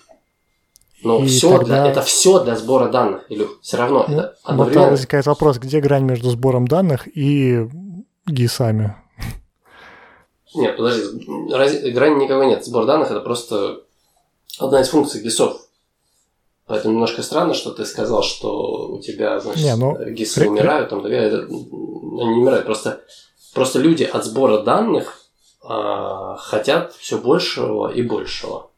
Но все тогда... для, это все для сбора данных, или все равно ну, это
одновременно... возникает вопрос, где грань между сбором данных и ГИСами?
Нет, подожди, раз... грани никого нет. Сбор данных это просто одна из функций ГИСов. Поэтому немножко странно, что ты сказал, что у тебя, значит, не, ну, ГИСы умирают, там, они не умирают, просто, просто люди от сбора данных а, хотят все большего и большего.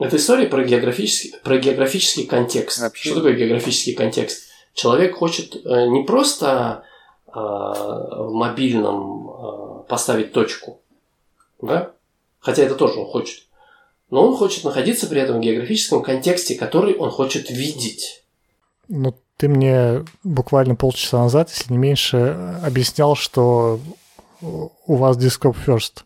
Это история про географический, про географический контекст. Вообще. Что такое географический контекст? Человек хочет э, не просто э, в мобильном э, поставить точку, да? Хотя это тоже он хочет но он хочет находиться при этом в географическом контексте, который он хочет видеть.
Ну, ты мне буквально полчаса назад, если не меньше, объяснял, что у вас Discope First.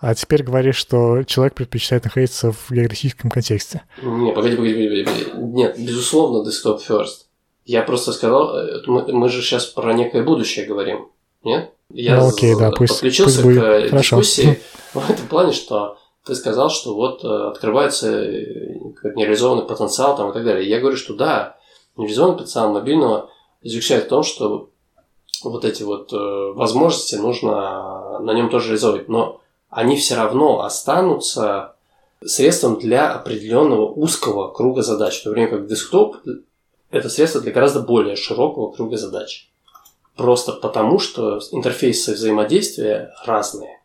А теперь говоришь, что человек предпочитает находиться в географическом контексте.
Не, погоди, погоди, погоди, погоди. Нет, безусловно, Desktop First. Я просто сказал, э, мы, же сейчас про некое будущее говорим, нет? Я
ну, окей, да, пусть,
подключился
пусть будет.
к Хорошо. дискуссии в этом плане, что ты сказал, что вот э, открывается э, нереализованный потенциал там, и так далее. Я говорю, что да, нереализованный потенциал мобильного заключается в том, что вот эти вот э, возможности нужно на нем тоже реализовывать, но они все равно останутся средством для определенного узкого круга задач, в то время как десктоп – это средство для гораздо более широкого круга задач. Просто потому, что интерфейсы взаимодействия разные.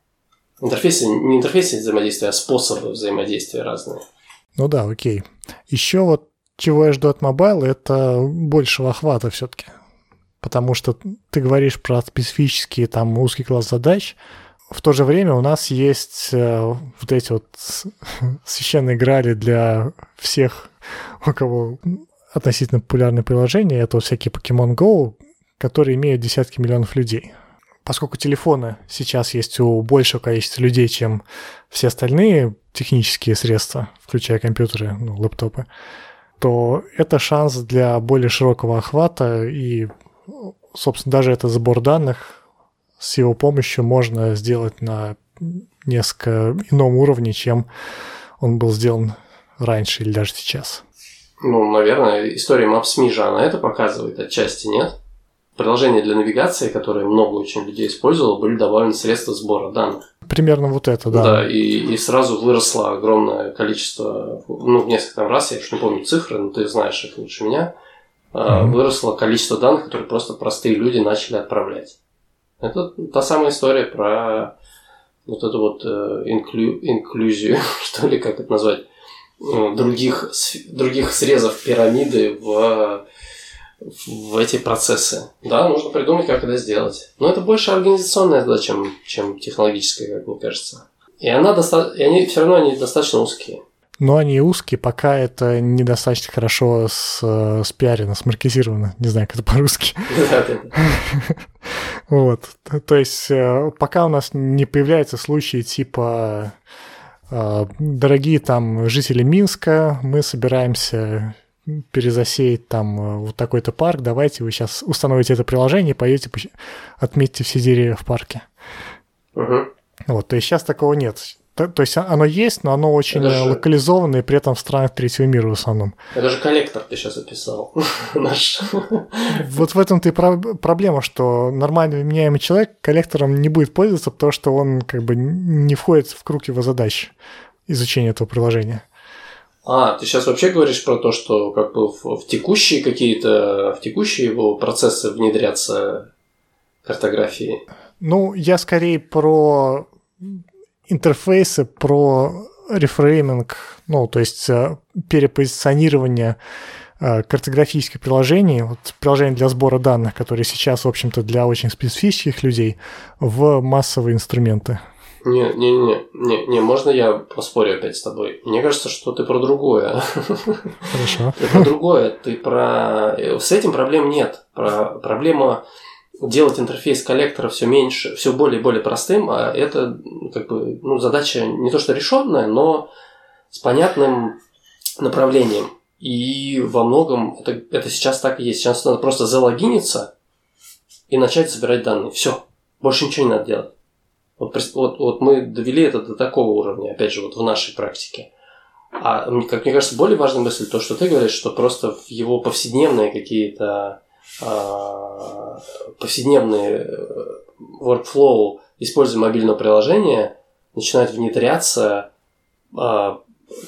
Интерфейсы, не интерфейсы взаимодействия, а способы взаимодействия разные.
Ну да, окей. Еще вот чего я жду от Mobile, это большего охвата все-таки. Потому что ты говоришь про специфические там узкий класс задач, в то же время у нас есть э, вот эти вот священные грали для всех, у кого относительно популярные приложения, это вот всякие Pokemon Go, которые имеют десятки миллионов людей. Поскольку телефоны сейчас есть у большего количества людей, чем все остальные технические средства, включая компьютеры, ну, лэптопы, то это шанс для более широкого охвата, и, собственно, даже этот сбор данных с его помощью можно сделать на несколько ином уровне, чем он был сделан раньше или даже сейчас.
Ну, наверное, история Maps.me же она это показывает отчасти, нет? приложения для навигации, которые много очень людей использовало, были добавлены средства сбора данных.
Примерно вот это, да.
Да, и, и сразу выросло огромное количество, ну, несколько там раз, я уж не помню цифры, но ты знаешь их лучше меня, mm-hmm. выросло количество данных, которые просто простые люди начали отправлять. Это та самая история про вот эту вот э, инклю, инклюзию, что ли, как это назвать, э, других, других срезов пирамиды в в эти процессы. Да, нужно придумать, как это сделать. Но это больше организационная задача, чем, чем технологическая, как мне кажется. И, она доста... и они все равно они достаточно узкие.
Но они узкие, пока это недостаточно хорошо с, с пиарено, смаркетировано. Не знаю, как это по-русски. Вот. То есть, э, пока у нас не появляются случаи типа э, дорогие там жители Минска, мы собираемся перезасеять там э, вот такой-то парк, давайте вы сейчас установите это приложение, пойдете, отметьте все деревья в парке.
Угу.
Вот, то есть сейчас такого нет. То, то есть оно есть, но оно очень это локализованное, при этом в странах третьего мира в основном.
Это же коллектор ты сейчас описал наш.
Вот в этом-то и проблема, что нормальный вменяемый человек коллектором не будет пользоваться, потому что он как бы не входит в круг его задач изучения этого приложения
А, ты сейчас вообще говоришь про то, что как бы в, в текущие какие-то, в текущие его процессы внедрятся картографии?
Ну, я скорее про интерфейсы, про рефрейминг, ну, то есть э, перепозиционирование э, картографических приложений, вот приложений для сбора данных, которые сейчас, в общем-то, для очень специфических людей, в массовые инструменты.
Не, не, не, не, не, можно я поспорю опять с тобой? Мне кажется, что ты про другое.
Хорошо.
Ты про другое. Ты про... С этим проблем нет. Про... Проблема делать интерфейс коллектора все меньше, все более и более простым, а это как бы ну, задача не то что решенная, но с понятным направлением. И во многом это, это сейчас так и есть. Сейчас надо просто залогиниться и начать собирать данные. Все. Больше ничего не надо делать. Вот, вот, вот мы довели это до такого уровня, опять же, вот в нашей практике. А, как мне кажется, более важная мысль то, что ты говоришь, что просто в его повседневные какие-то а, повседневные э, workflow, используя мобильное приложение, начинают внедряться а,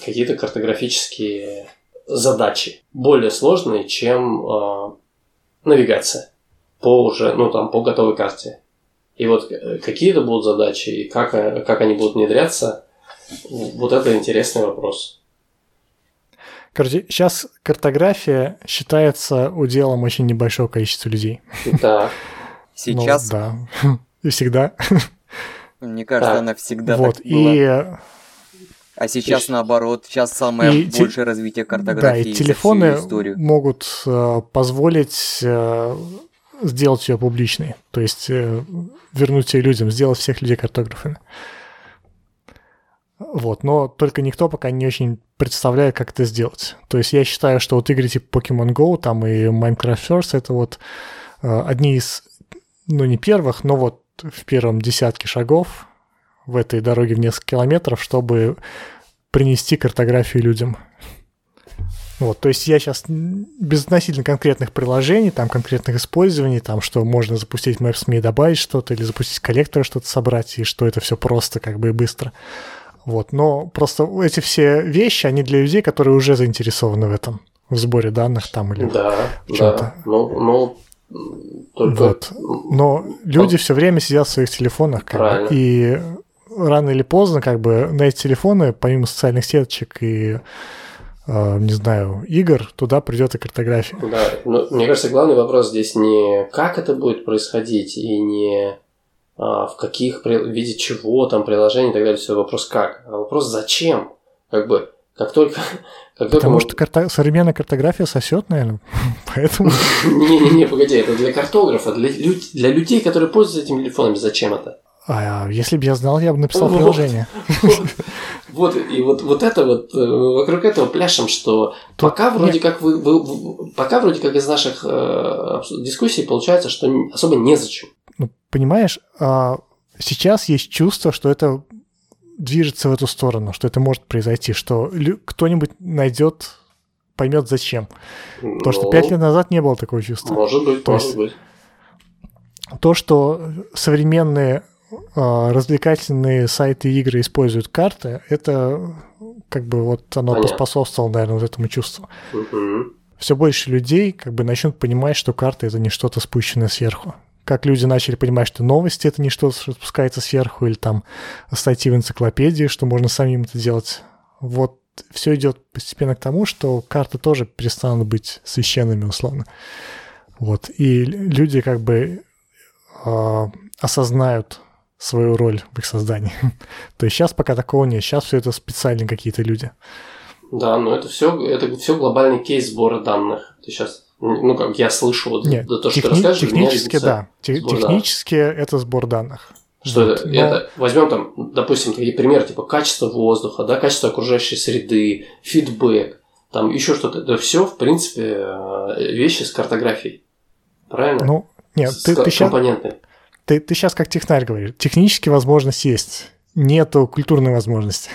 какие-то картографические задачи, более сложные, чем а, навигация по уже, ну там, по готовой карте. И вот э, какие это будут задачи и как, э, как они будут внедряться, вот это интересный вопрос.
Короче, сейчас картография считается уделом очень небольшого количества людей.
Да.
Сейчас?
Ну, да. И всегда.
Мне кажется, да. она всегда
вот,
так была.
И...
А сейчас и... наоборот, сейчас самое и большее те... развитие картографии.
Да, и телефоны могут э, позволить э, сделать ее публичной, то есть э, вернуть ее людям, сделать всех людей картографами. Вот, но только никто пока не очень представляет, как это сделать. То есть я считаю, что вот игры типа Pokemon Go там и Minecraft First это вот э, одни из, ну не первых, но вот в первом десятке шагов в этой дороге в несколько километров, чтобы принести картографию людям. Вот, то есть я сейчас без относительно конкретных приложений, там конкретных использований, там что можно запустить Maps.me и добавить что-то, или запустить коллектор что-то собрать, и что это все просто как бы и быстро. Вот, но просто эти все вещи, они для людей, которые уже заинтересованы в этом, в сборе данных там или
да, чем-то. Да, ну, ну,
только... Вот. Но люди все время сидят в своих телефонах, как бы, и рано или поздно, как бы, на эти телефоны, помимо социальных сеточек и э, не знаю, игр, туда придет и картография.
Да, но мне кажется, главный вопрос здесь не как это будет происходить и не в каких, в виде чего там приложений и так далее, все вопрос как, а вопрос зачем, как бы, как только...
Как Потому мы... что карта... современная картография сосет, наверное, поэтому...
Не-не-не, погоди, это для картографа, для, люд... для людей, которые пользуются этими телефонами, зачем это?
А если бы я знал, я бы написал вот, приложение.
Вот, вот, и вот, вот это вот, э, вокруг этого пляшем, что Тут пока вроде нет. как вы, вы, пока вроде как из наших э, дискуссий получается, что особо незачем
ну, понимаешь, а, сейчас есть чувство, что это движется в эту сторону, что это может произойти, что кто-нибудь найдет, поймет зачем. Ну, то, что пять ну, лет назад не было такого чувства.
Может быть, то может быть.
То, что современные э, развлекательные сайты игры используют карты, это как бы вот оно Понятно. поспособствовало, наверное, вот этому чувству.
Угу.
Все больше людей как бы начнут понимать, что карта это не что-то спущенное сверху как люди начали понимать, что новости — это не что-то, что спускается сверху, или там статьи в энциклопедии, что можно самим это делать. Вот все идет постепенно к тому, что карты тоже перестанут быть священными, условно. Вот. И люди как бы э, осознают свою роль в их создании. То есть сейчас пока такого нет. Сейчас все это специальные какие-то люди.
Да, но это все, это все глобальный кейс сбора данных. Ты сейчас ну, как я слышу, вот
Нет, то, что техни- ты расскажешь, технически, да. Те- технически данных. это сбор данных.
Что вот, это, но... это? Возьмем там, допустим, такие примеры, типа качество воздуха, да, качество окружающей среды, фидбэк, там еще что-то. Это все, в принципе, э, вещи с картографией. Правильно?
Ну, нет, с ты, ты, сейчас, ты, ты сейчас как технарь говоришь. Технически возможность есть нету культурной возможности.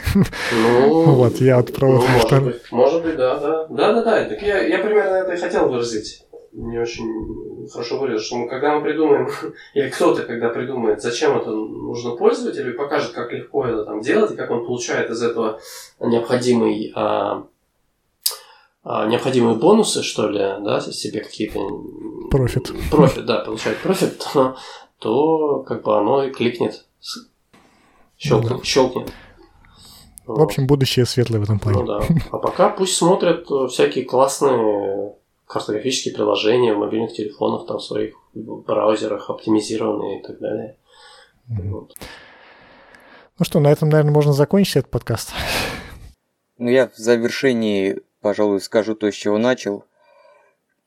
Ну,
вот, я вот про...
Ну, может быть, может быть, да, да. Да, да, да. Так я, я примерно это и хотел выразить. Не очень хорошо выразил, что мы, когда мы придумаем, или кто-то, когда придумает, зачем это нужно пользователю, и покажет, как легко это там делать, и как он получает из этого необходимый а, а, необходимые бонусы, что ли, да, себе какие-то...
Профит.
Профит, да, получает профит, то, то как бы оно и кликнет, щелкнет.
Ну да.
щелкнет.
В общем, будущее светлое в этом плане.
Ну да. А пока пусть смотрят э, всякие классные картографические приложения в мобильных телефонах, там в своих браузерах, оптимизированные и так далее. Вот.
Ну что, на этом, наверное, можно закончить этот подкаст.
Ну, я в завершении, пожалуй, скажу то, с чего начал.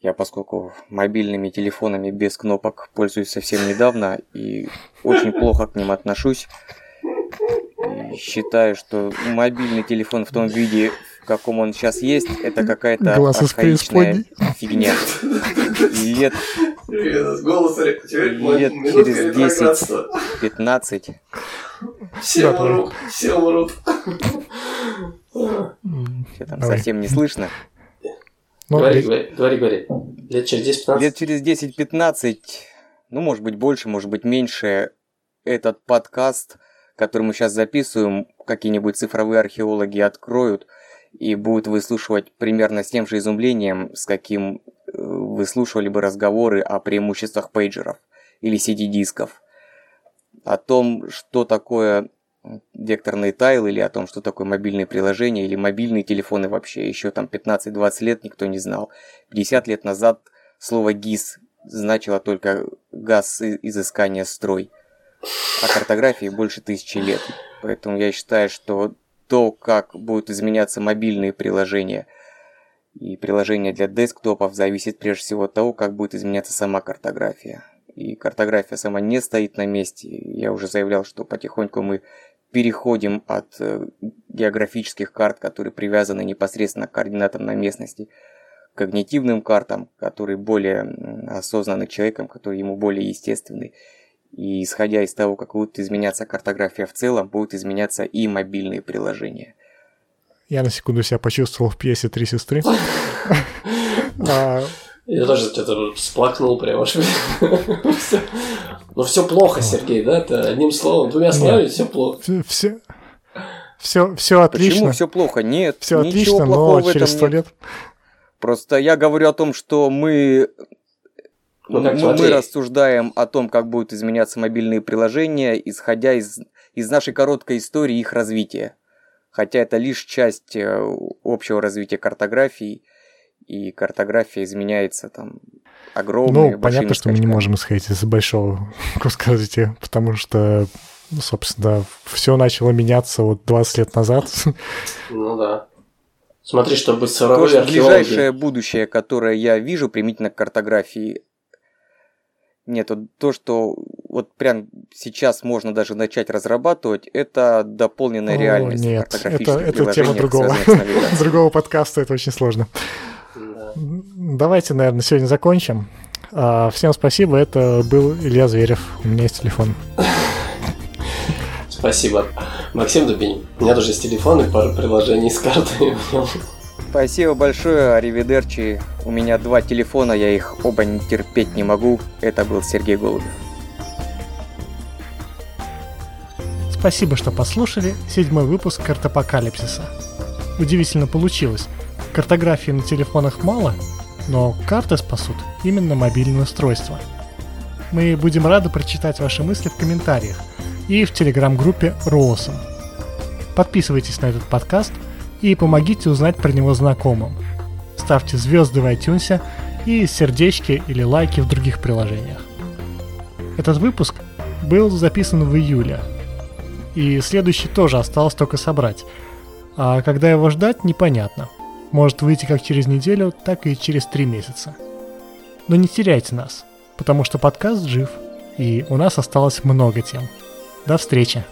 Я, поскольку мобильными телефонами без кнопок пользуюсь совсем недавно и очень плохо к ним отношусь, считаю, что мобильный телефон в том виде, в каком он сейчас есть, это какая-то архаичная фигня. Лет
Голос
Лет через 10. 15
Все умрут, все умрут.
Что там
Давай.
совсем не слышно.
Ну,
Говори, говори, говори, говори. Лет через 10-15?
Лет через 10-15, ну, может быть, больше, может быть, меньше, этот подкаст, который мы сейчас записываем, какие-нибудь цифровые археологи откроют и будут выслушивать примерно с тем же изумлением, с каким э, выслушивали бы разговоры о преимуществах пейджеров или CD-дисков. О том, что такое векторный тайл или о том, что такое мобильные приложения или мобильные телефоны вообще. Еще там 15-20 лет никто не знал. 50 лет назад слово ГИС значило только газ изыскания строй. А картографии больше тысячи лет. Поэтому я считаю, что то, как будут изменяться мобильные приложения и приложения для десктопов, зависит прежде всего от того, как будет изменяться сама картография. И картография сама не стоит на месте. Я уже заявлял, что потихоньку мы переходим от э, географических карт, которые привязаны непосредственно к координатам на местности, к когнитивным картам, которые более осознаны человеком, которые ему более естественны. И исходя из того, как будет изменяться картография в целом, будут изменяться и мобильные приложения.
Я на секунду себя почувствовал в пьесе «Три сестры». А,
Я тоже что-то всплакнул прямо. аж. Всё. Ну все плохо, Сергей, да? Это одним словом, двумя словами все плохо.
Все, все, все отлично.
Почему все плохо? Нет,
Все
ничего
отлично,
плохого
но
в
через
этом
сто
нет.
лет.
Просто я говорю о том, что мы,
Ну как,
мы, мы рассуждаем о том, как будут изменяться мобильные приложения, исходя из, из нашей короткой истории их развития. Хотя это лишь часть э, общего развития картографии, и картография изменяется там огромными
Ну, понятно, что мы не можем исходить из большого куска развития, потому что, ну, собственно, все начало меняться вот 20 лет назад.
Ну да. Смотри, чтобы
То,
цифровые
что
археологи...
ближайшее будущее, которое я вижу применительно к картографии, нет, то, что вот прям сейчас можно даже начать разрабатывать, это дополненная
О,
реальность
нет, это- это тема другого. Другого подкаста это очень сложно.
Да.
Давайте, наверное, сегодня закончим. А, Всем спасибо, это был Илья Зверев. У меня есть телефон.
Спасибо. Максим Дубинин. У меня тоже есть телефон и пара приложений с картой.
Спасибо большое, Аривидерчи. У меня два телефона, я их оба не терпеть не могу. Это был Сергей Голубев.
Спасибо, что послушали седьмой выпуск Картопокалипсиса. Удивительно получилось. Картографии на телефонах мало, но карты спасут именно мобильные устройства. Мы будем рады прочитать ваши мысли в комментариях и в телеграм-группе Роосом. Подписывайтесь на этот подкаст и помогите узнать про него знакомым. Ставьте звезды в iTunes и сердечки или лайки в других приложениях. Этот выпуск был записан в июле, и следующий тоже осталось только собрать. А когда его ждать, непонятно. Может выйти как через неделю, так и через три месяца. Но не теряйте нас, потому что подкаст жив, и у нас осталось много тем. До встречи!